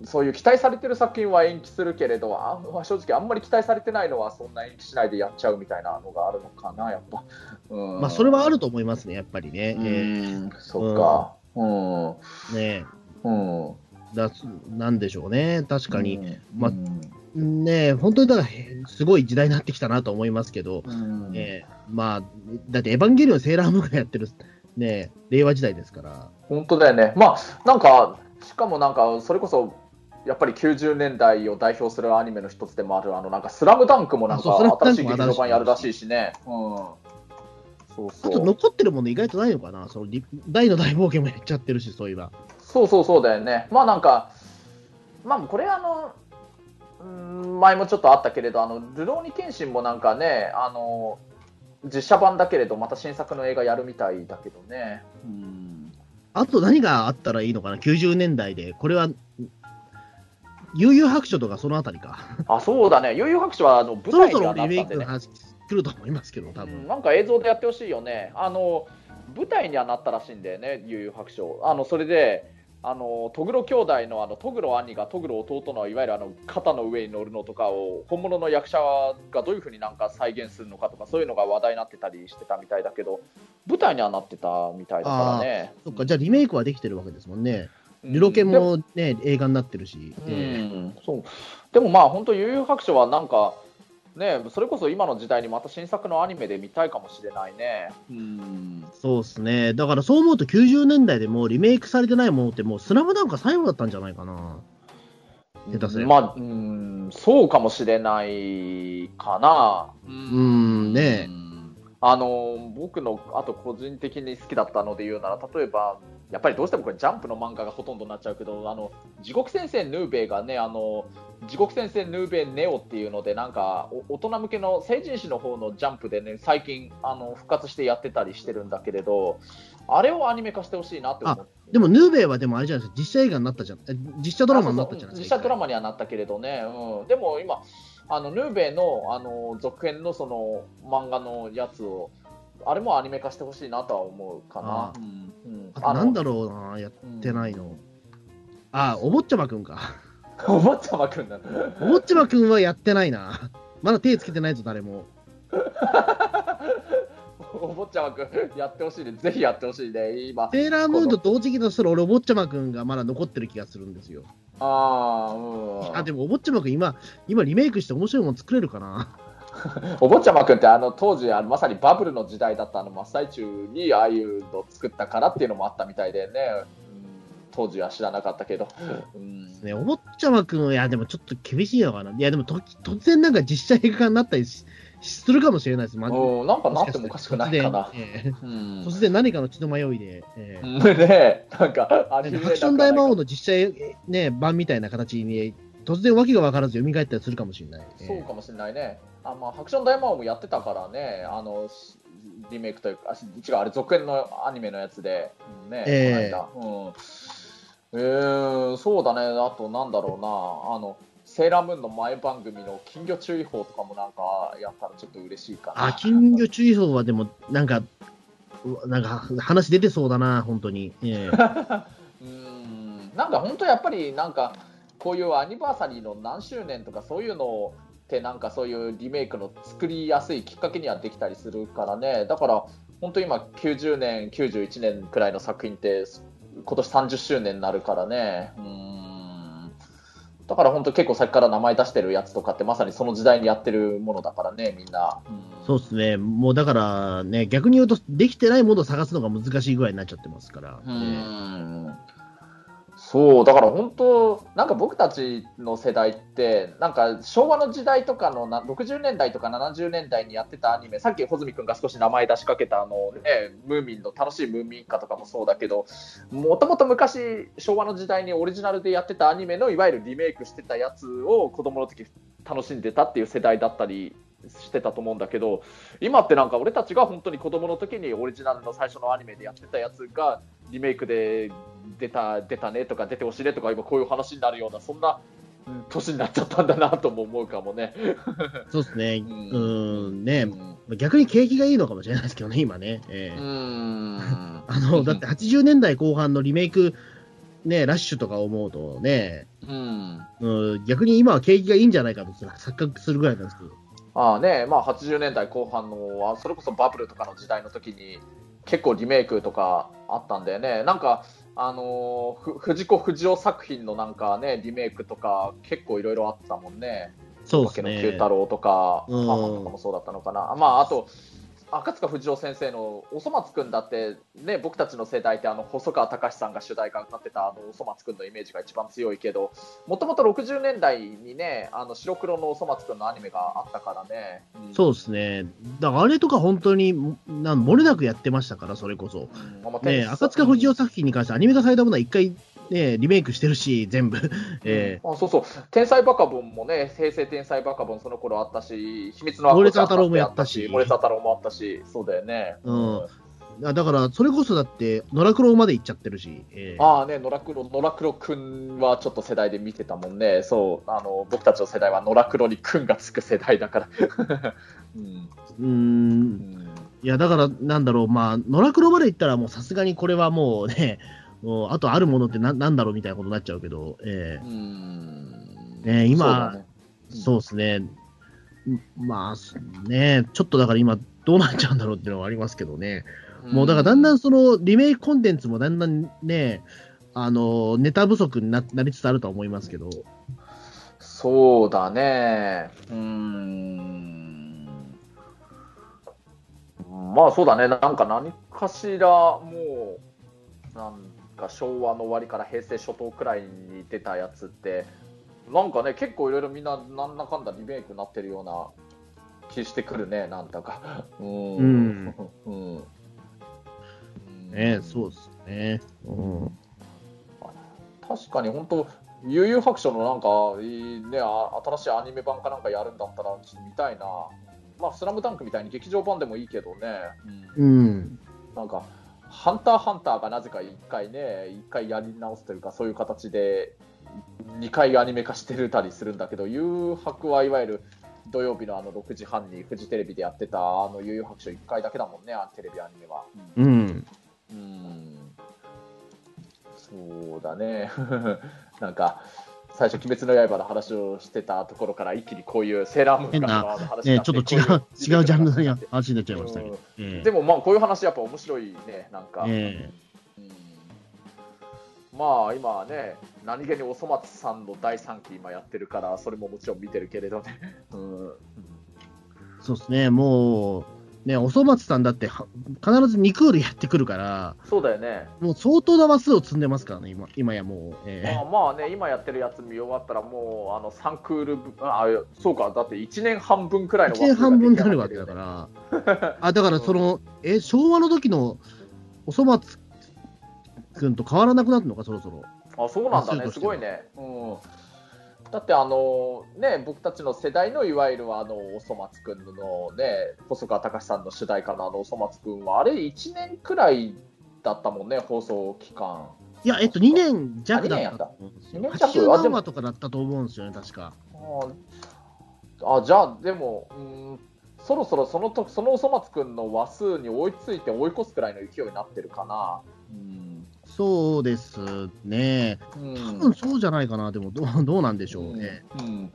そういう期待されてる作品は延期するけれど、あ正直、あんまり期待されてないのは、そんな延期しないでやっちゃうみたいなのがあるのかな、やっぱ。うん、まあ、それはあると思いますね、やっぱりね。うえん、そっか。うん。ーねうん。だなんでしょうね、確かに。うん。まあね本当にだから、すごい時代になってきたなと思いますけど、うんえーまあ、だってエヴァンゲリオン、セーラームーンがやってる、ね、令和時代ですから。本当だよね。まあ、なんか、しかもなんか、それこそ、やっぱり90年代を代表するアニメの一つでもある、あの、なんか、スラムダンクもなんか、新しい劇場版やるらしいしね。うん。そうあとそう。残ってるもの意外とないのかな、そのリ大の大冒険もやっちゃってるし、そういえば。そうそうそうだよね。まあなんか、まあこれあの、前もちょっとあったけれど、あの、ルローニケンシンもなんかね、あの、実写版だけれど、また新作の映画やるみたいだけどね。うん。あと何があったらいいのかな、90年代で。これは、悠々白書とかそのあたりか。あ、そうだね。悠々白書はあの舞そろ台にはなそろリったんでね。メイクの話来ると思いますけど、多うん分。なんか映像でやってほしいよね。あの舞台にはなったらしいんだよね、悠々白書。あのそれで、あのトグロ兄弟のあのトグロ兄がトグロ弟のいわゆるあの肩の上に乗るのとかを本物の役者がどういうふうになんか再現するのかとかそういうのが話題になってたりしてたみたいだけど、舞台にはなってたみたいだからね。そっか、じゃあリメイクはできてるわけですもんね。うんルロケンもね、映画になってるし。うええん、そうでもまあ本当悠々白書はなんかねそれこそ今の時代にまた新作のアニメで見たいかもしれないね。うんそうですね。だからそう思うと90年代でもリメイクされてないものってもうスラムダンクが最後だったんじゃないかな。下手すればまあ、うん、そうかもしれないかな。ううんねあの僕のあと個人的に好きだったので言うなら例えばやっぱりどうしてもこれジャンプの漫画がほとんどになっちゃうけどあの地獄先生ヌーベイがねあの地獄先生ヌーベイネオっていうのでなんかお大人向けの成人誌の方のジャンプでね最近あの復活してやってたりしてるんだけれどあれをアニメ化してほしいなって思ってでもヌーベイはでもあれじゃないですか、実写映画になったじゃん。え実写ドラマになったじゃないですか。実写ドラマにはなったけれどね、うん、でも今あのヌーベイのあの続編のその漫画のやつをあれもアニメ化してほしいなとは思うかなあ。うんうんあとなんだろうな、やってないの。あ、お坊ちゃまくんか。お坊ちゃまくんなの。お坊ちゃまくんはやってないな。まだ手つけてないぞ、誰も。お坊ちゃまくん、やってほしいね。ぜひやってほしいね。今。セーラームーンと同時期としたら俺、お坊ちゃまくんがまだ残ってる気がするんですよ。ああ、うん。あ、でもお坊ちゃまくん今、今リメイクして面白いもの作れるかな。お坊ちゃまくんってあの当時あのまさにバブルの時代だったあの真っ最中にああいうのを作ったからっていうのもあったみたいでね、うん、当時は知らなかったけど、うん、ね、お坊ちゃまくん、いや、でもちょっと厳しいのかな。いや、でもと突然なんか実写映画化になったりしするかもしれないです、マジで。うんなんかなってもおかしくないかな。突然。ええ。うん突然何かの血の迷いで、ええ。う んねなんかアクション大魔王のの実写映、ね、版みたいな形に、突然わけが分からず蘇ったりするかもしれない。ええ。そうかもしれないね。あまあ、ハクション大魔王もやってたからね、あのしリメイクというか、あ違う、あれ続編のアニメのやつで、うんね、ええ。この間。うん。えーそうだね、あとなんだろうな、あの、セーラームーンの前番組の金魚注意報とかもなんかやったらちょっと嬉しいかな。あ、金魚注意報はでも、なんか、うなんか話出てそうだな、本当に。ええ。うん。なんか本当やっぱりなんかこういうアニバーサリーの何周年とかそういうのってなんかそういうリメイクの作りやすいきっかけにはできたりするからね。だから本当今90年91年くらいの作品って今年30周年になるからね。うん。だから本当結構さっきから名前出してるやつとかってまさにその時代にやってるものだからねみんな、うん。そうですね。もうだからね、逆に言うと、できてないものを探すのが難しいぐらいになっちゃってますから。うええんそうだから本当なんか僕たちの世代ってなんか昭和の時代とかのな60年代とか70年代にやってたアニメさっき穂積君が少し名前出しかけたあの、ね、ムーミンの楽しいムーミン一家とかもそうだけどもともと昔昭和の時代にオリジナルでやってたアニメのいわゆるリメイクしてたやつを子供の時楽しんでたっていう世代だったりしてたと思うんだけど今ってなんか俺たちが本当に子供の時にオリジナルの最初のアニメでやってたやつがリメイクで出た出たねとか出てほしいねとか今こういう話になるようなそんなうん年になっちゃったんだなとも思うかもね。そうですね。ううんん、ねう、ん逆に景気がいいのかもしれないですけどね、今ね。ええうん あの、だって80年代後半のリメイク、ね、ラッシュとか思うとね、うんうん、逆に今は景気がいいんじゃないかと錯覚するぐらいなんですけど。ああねまあ、80年代後半のあそれこそバブルとかの時代の時に結構リメイクとかあったんだよね。なんかあのーふ藤子不二雄作品のなんかねリメイクとか結構いろいろあったもんね。そうですお化けの九ね。太郎とか、うん母とかもそうだったのかな。まああと赤塚不二夫先生のおそ松くんだってね僕たちの世代ってあの細川隆さんが主題歌歌ってたあのおそ松くんのイメージが一番強いけどもともと60年代にねあの白黒のおそ松くんのアニメがあったからね、うんそうですね。だからあれとか本当に、なん漏れなくやってましたから、それこそ。うんまあね、赤塚不二夫作品に関してアニメ化されたものは一回、ね、リメイクしてるし、全部。えあそうそう天才バカボンもね平成天才バカボンその頃あったし秘密のモレツァ太郎もやったしモレツァ太郎もあったしそうだよね、うんえだから、それこそだって、野良黒まで行っちゃってるし。ええああね、野良黒、野良黒くんはちょっと世代で見てたもんね。そう、あの、僕たちの世代は野良黒にくんがつく世代だから。うん。うーんうんいや、だから、なんだろう、まあ、野良黒まで行ったら、もうさすがにこれはもうね、あとあるものってななんだろうみたいなことになっちゃうけど、えうん。ね今そうですね、んまあ、ねちょっとだから今、どうなっちゃうんだろうっていうのはありますけどね、もうだからだんだんそのリメイクコンテンツもだんだんね、あのネタ不足にななりつつあるとは思いますけど、そうだね。うん。まあそうだね。なんか何かしらもう、なんか昭和の終わりから平成初頭くらいに出たやつって、なんかね、結構いろいろみんななんだかんだリメイクになってるような気してくるね、なんだか。うん。うん うん。ね、そうですね。うん確かに本当、悠々白書のなんかいい、ね、あ新しいアニメ版かなんかやるんだったら、ちょっと見たいな。まあ、スラムダンクみたいに劇場版でもいいけどね。うん、なんか、ハンターハンターがなぜか1回ね、1回やり直すというか、そういう形で2回アニメ化してたりするんだけど、誘白はいわゆる土曜日のあの6時半にフジテレビでやってたあの悠々白書1回だけだもんね、あテレビアニメは。うん、うんそうだね。なんか、最初、鬼滅の刃の話をしてたところから一気にこういうセーラームーンからの話にねちょっと違う、違うジャンルの話になっちゃいましたけど。ええでもまあこういう話やっぱ面白いね、なんか。えうんまあ今はね、何気におそ松さんの第3期今やってるから、それももちろん見てるけれどね。うんえそうですね、もう、ね、おそ松さんだっては、必ず2クールやってくるから、そうだよね。もう相当な話数を積んでますからね、今今やもう。ええまあまあね、今やってるやつ見終わったら、もうあの3クール分、あそうか、だって1年半分くらいの1年半分になるわけだがから、あだからその、え昭和の時のおそ松君と変わらなくなるのか、そろそろ。あそうなんだね、すごいね。うんだってあのね僕たちの世代のいわゆるあのおそ松くんのね細川隆さんの主題歌のあのおそ松くんはあれ1年くらいだったもんね放送期間。いや、えっと、2年弱だったと思うんですよ。2年弱。80あでも何話とかだったと思うんですよね、確か。ああじゃあでもうんそろそろそのとそのおそ松くんの話数に追いついて追い越すくらいの勢いになってるかな。うん、そうですね。うん。多分そうじゃないかな、でもどう どうなんでしょうね。うん。うん。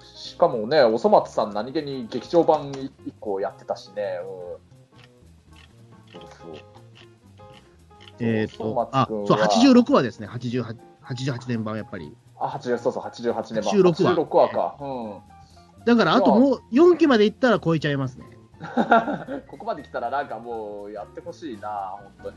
しかもね、おそ松さん、何気に劇場版1個やってたしね、うん、そうそう。えっ、そうと、あ、松そう、君は86話ですね、88, 88年版、やっぱり。あ、80そうそう、88年版、86話。86話か、うん、だから、あともう4期までいったら超えちゃいますね。ここまで来たら、なんかもうやってほしいな、本当に。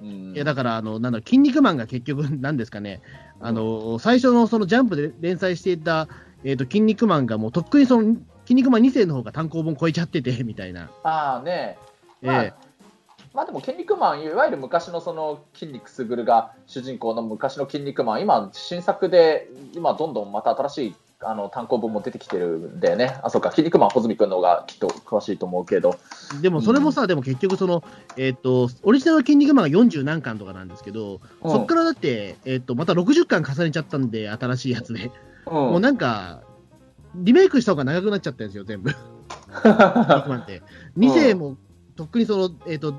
うん、いや、だから、あの、なんだ筋肉マンが結局、なんですかね、あの、最初のそのジャンプで連載していた、えっ、と、筋肉マンがもうとっくにその、筋肉マン2世の方が単行本超えちゃってて、みたいな。ああね、まあえ。まあでも、筋肉マン、いわゆる昔のその筋肉すぐるが主人公の昔の筋肉マン、今、新作で、今、どんどんまた新しいあの単行本も出てきてるんだよね。あ、そうか、筋肉マン、穂積君の方がきっと詳しいと思うけど。えでも、それもさ、でも結局、その、えっ、と、オリジナル筋肉マンが40何巻とかなんですけど、うんそっからだって、えっ、と、また60巻重ねちゃったんで、新しいやつで。うんもうなんか、リメイクした方が長くなっちゃったんですよ、全部。筋肉マンって。2世も、とっくにその、えっ、と、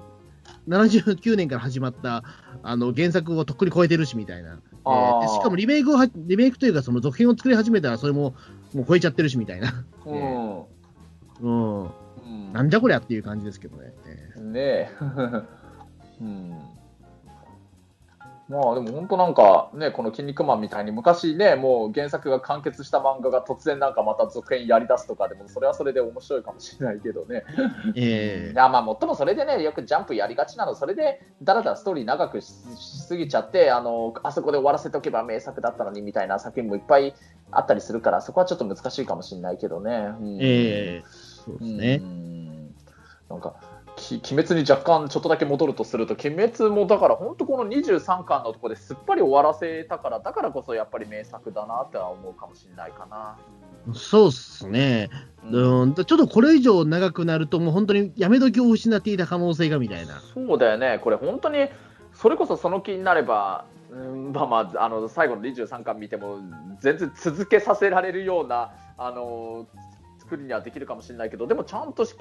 79年から始まったあの原作をとっくに超えてるしみたいな、えーあしかもリメイクをはリメイクというか、その続編を作り始めたら、それももう超えちゃってるしみたいな、うん うん、うんなんじゃこりゃっていう感じですけどね。えねえ。うん。まあでも本当なんかね、この筋肉マンみたいに昔ね、もう原作が完結した漫画が突然なんかまた続編やりだすとかでも、それはそれで面白いかもしれないけどね。ー えいやまあ、もっともそれでね、よくジャンプやりがちなの、それでだらだらストーリー長くししすぎちゃってあの、あそこで終わらせておけば名作だったのにみたいな作品もいっぱいあったりするから、そこはちょっと難しいかもしれないけどね。うんーえーそうですねう。んなんか、き鬼滅に若干ちょっとだけ戻るとすると、鬼滅もだから本当この23巻のところですっぱり終わらせたから、だからこそやっぱり名作だなっては思うかもしれないかな。そうっすね、うんうん、ちょっとこれ以上長くなると、もう本当にやめ時を失っていた可能性がみたいな。そうだよね、これ本当に、それこそその気になれば、うんまあまあ、あの最後の23巻見ても、全然続けさせられるような、あの作りにはできるかもしれないけど、でもちゃんとし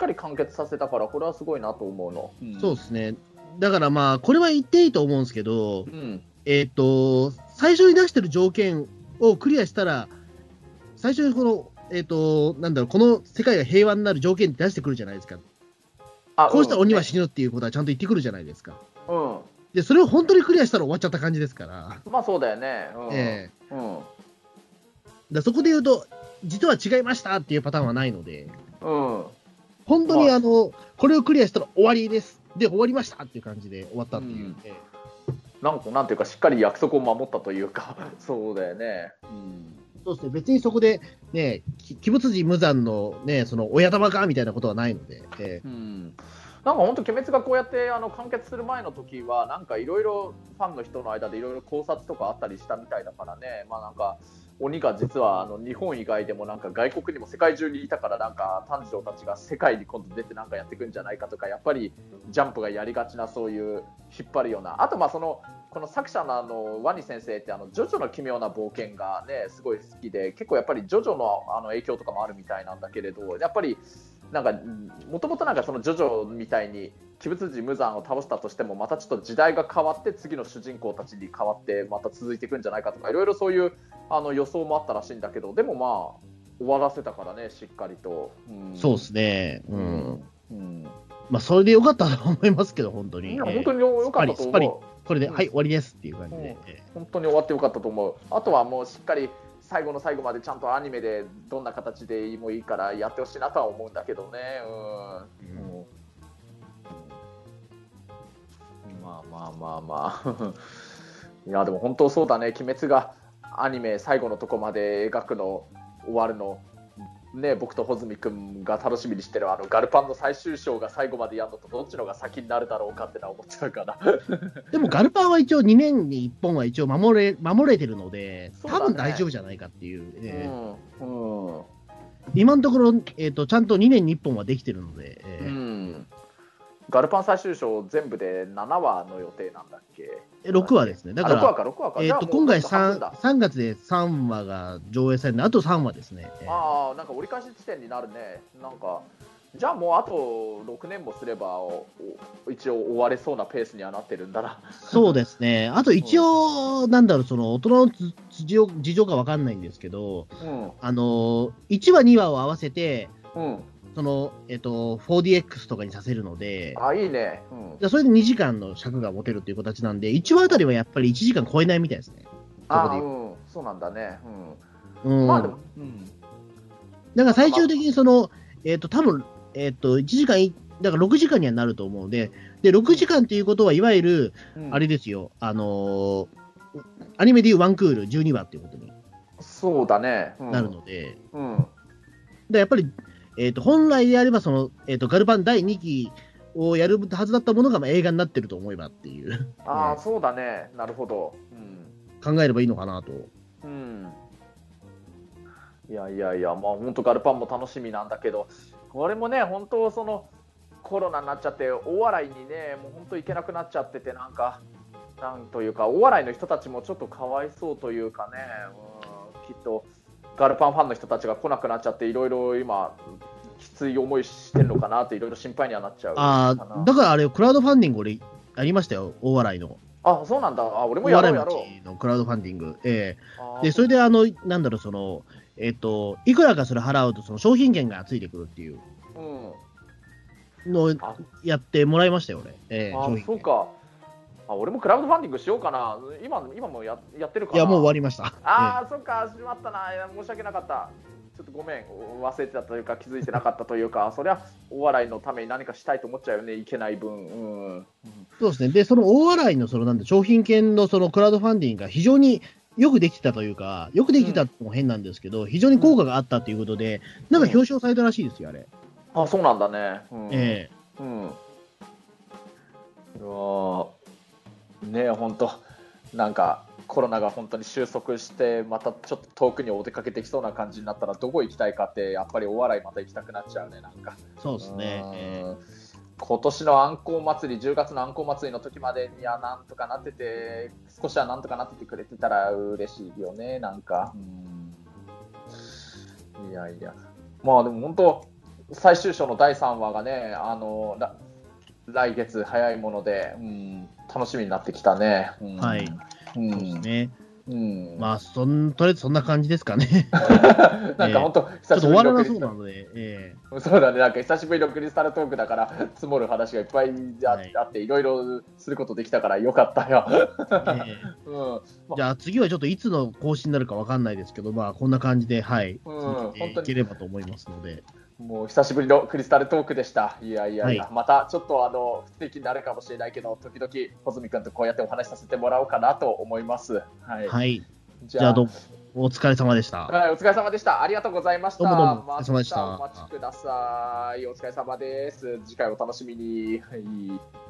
かり完結させたから、これはすごいなと思うの。そうですね。だからまあ、これは言っていいと思うんですけど、うんえっ、と、最初に出してる条件をクリアしたら、最初にこの、えっ、と、なんだろう、この世界が平和になる条件って出してくるじゃないですか。あこうしたら鬼はうん死ぬっていうことはちゃんと言ってくるじゃないですか。うんで、それを本当にクリアしたら終わっちゃった感じですから。まあそうだよね。うんええうんだそこで言うと、実は違いましたっていうパターンはないので、うん本当にまああの、これをクリアしたら終わりです。で、終わりましたっていう感じで終わったっていう。うん。えなんかなんていうか、しっかり約束を守ったというか、そうだよね。うん。えそうですね、別にそこで、ね、き鬼物寺無惨の、ね、その親玉かみたいなことはないので、ええ。うん。なんか本当、鬼滅がこうやってあの完結する前の時は、なんかいろいろファンの人の間でいろいろ考察とかあったりしたみたいだからね、まあなんか、鬼が実はあの日本以外でもなんか外国にも世界中にいたから、なんか炭治郎たちが世界に今度出てなんかやっていくんじゃないかとか、やっぱりジャンプがやりがちなそういう引っ張るような、あとまあその、この作者のあのワニ先生ってあのジョジョの奇妙な冒険がねすごい好きで結構やっぱりジョジョのあの影響とかもあるみたいなんだけれどやっぱりなんか、もともとなんかそのジョジョみたいに、鬼物児無惨を倒したとしても、またちょっと時代が変わって、次の主人公たちに変わって、また続いていくんじゃないかとか、いろいろそういうあの予想もあったらしいんだけど、でもまあ、終わらせたからね、しっかりと。うんそうですね。うん。うんまあ、それでよかったと思いますけど、本当に。いやえー本当に良かったと思う。これで、うんはい、終わりですっていう感じで。うんえ本当に終わってよかったと思う。あとはもうしっかり最後の最後までちゃんとアニメでどんな形でもいいからやってほしいなとは思うんだけどね。うん。うんまあまあまあまあ。いやでも本当そうだね。鬼滅がアニメ最後のとこまで描くの終わるの。ね、僕と穂積君が楽しみにしてるあのガルパンの最終章が最後までやるのとどっちのが先になるだろうかってのは思っちゃうから。でも、ガルパンは一応2年に1本は一応守れ 守れてるので、ね。多分大丈夫じゃないかっていう。えーうんうん。今のところ、えーと、ちゃんと2年に1本はできてるので、えうーん、ガルパン最終章全部で7話の予定なんだっけ？え6話ですね。だかあ6話ら、か6話か。えー、と今回半分 3, だ。3月で3話が上映されるあと3話ですね。えー。ああなんか折り返し地点になるね。なんかじゃあもうあと6年もすれば一応終われそうなペースにはなってるんだな。そうですね。あと一応、なんだろう、その大人の事事情事情かわかんないんですけど、うん。あのー、1話、2話を合わせて、うんその、えっ、と、4DX とかにさせるので、あいいね。うん。でそれで2時間の尺が持てるっていう形なんで、1話あたりはやっぱり1時間超えないみたいですね。あう。ん。そうなんだね。うん。うん。まあでもうん。だから最終的にその、えっ、と、多分えっ、と、1時間い、だから6時間にはなると思うので、で、6時間っていうことは、いわゆる、うん。あれですよ、あのーアニメでいうワンクール12話っていうことにそうだね。うん。なるので、うん。でやっぱり、えっ、と、本来であれば、その、えっ、と、ガルパン第2期をやるはずだったものがまあ映画になってると思えばっていう、ああねそうだね。なるほど。うん。考えればいいのかなと。うん。いやいやいや、まあ本当ガルパンも楽しみなんだけど、これもね、本当そのコロナになっちゃって、大笑いにね、もう本当行けなくなっちゃってて、なんか、なんというか、大笑いの人たちもちょっとかわいそうというかね、うん、きっとガルパンファンの人たちが来なくなっちゃって、いろいろ今、きつい思いしてるのかなって、いろいろ心配にはなっちゃうかあなあ、だからあれ、クラウドファンディング俺、ありましたよ、大笑いの。あそうなんだ、あ俺もやろうやろ町のクラウドファンディング。ええで、それで、あの、なんだろう、その、えっ、と、いくらかそれ払うと、その商品券がついてくるっていううんのやってもらいましたよ、俺。ええあ。そうか。あ俺もクラウドファンディングしようかな。今今もややってるかな。いや、もう終わりました。ああ、そっか、しまったな。申し訳なかった。ちょっとごめん、忘れてたというか、気づいてなかったというか、そりゃ、お笑いのために何かしたいと思っちゃうよね、いけない分。うん。そうですね。で、その大笑いの、その、なんだ、商品券のそのクラウドファンディングが非常によくできてたというか、よくできてたっても変なんですけど、非常に効果があったということで、なんか表彰されたらしいですよ、あれ。あ、そうなんだね。うん、えうん。うわーねえ、本当なんか、コロナが本当に収束して、またちょっと遠くにお出かけできそうな感じになったら、どこ行きたいかって、やっぱりお笑いまた行きたくなっちゃうね、なんか。えそうですね。今年のあんこう祭り、10月のあんこう祭りの時までにはなんとかなってて、少しはなんとかなっててくれてたら嬉しいよね、なんか。うんいやいや、まあでも本当、最終章の第3話がね、あのら来月早いもので、うん、楽しみになってきたね。うん。はい。うん。えそうですね。うん。まあ、そん、とりあえずそんな感じですかね。なんか本当、ちょ久しぶりっと終わらなのクリスタル。そうなので、えそうだね、なんか久しぶりのクリスタルトークだから、積もる話がいっぱいあ,、はい。あって、いろいろすることできたからよかったよ。ええ。うん、えじゃあ次はちょっといつの更新になるかわかんないですけど、まあ、こんな感じで、はい、うん。続けていければと思いますので、もう久しぶりのクリスタルトークでした。いやいやいや、はいまたちょっとあの不定期になるかもしれないけど、時々、穂積君とこうやってお話しさせてもらおうかなと思います。はい。はい。じじゃあ、どうも、お疲れ様でした。はい、お疲れ様でした。ありがとうございました。どうもどうもお疲れ様でしたまたお待ちください。お疲れ様です。次回お楽しみに。はい。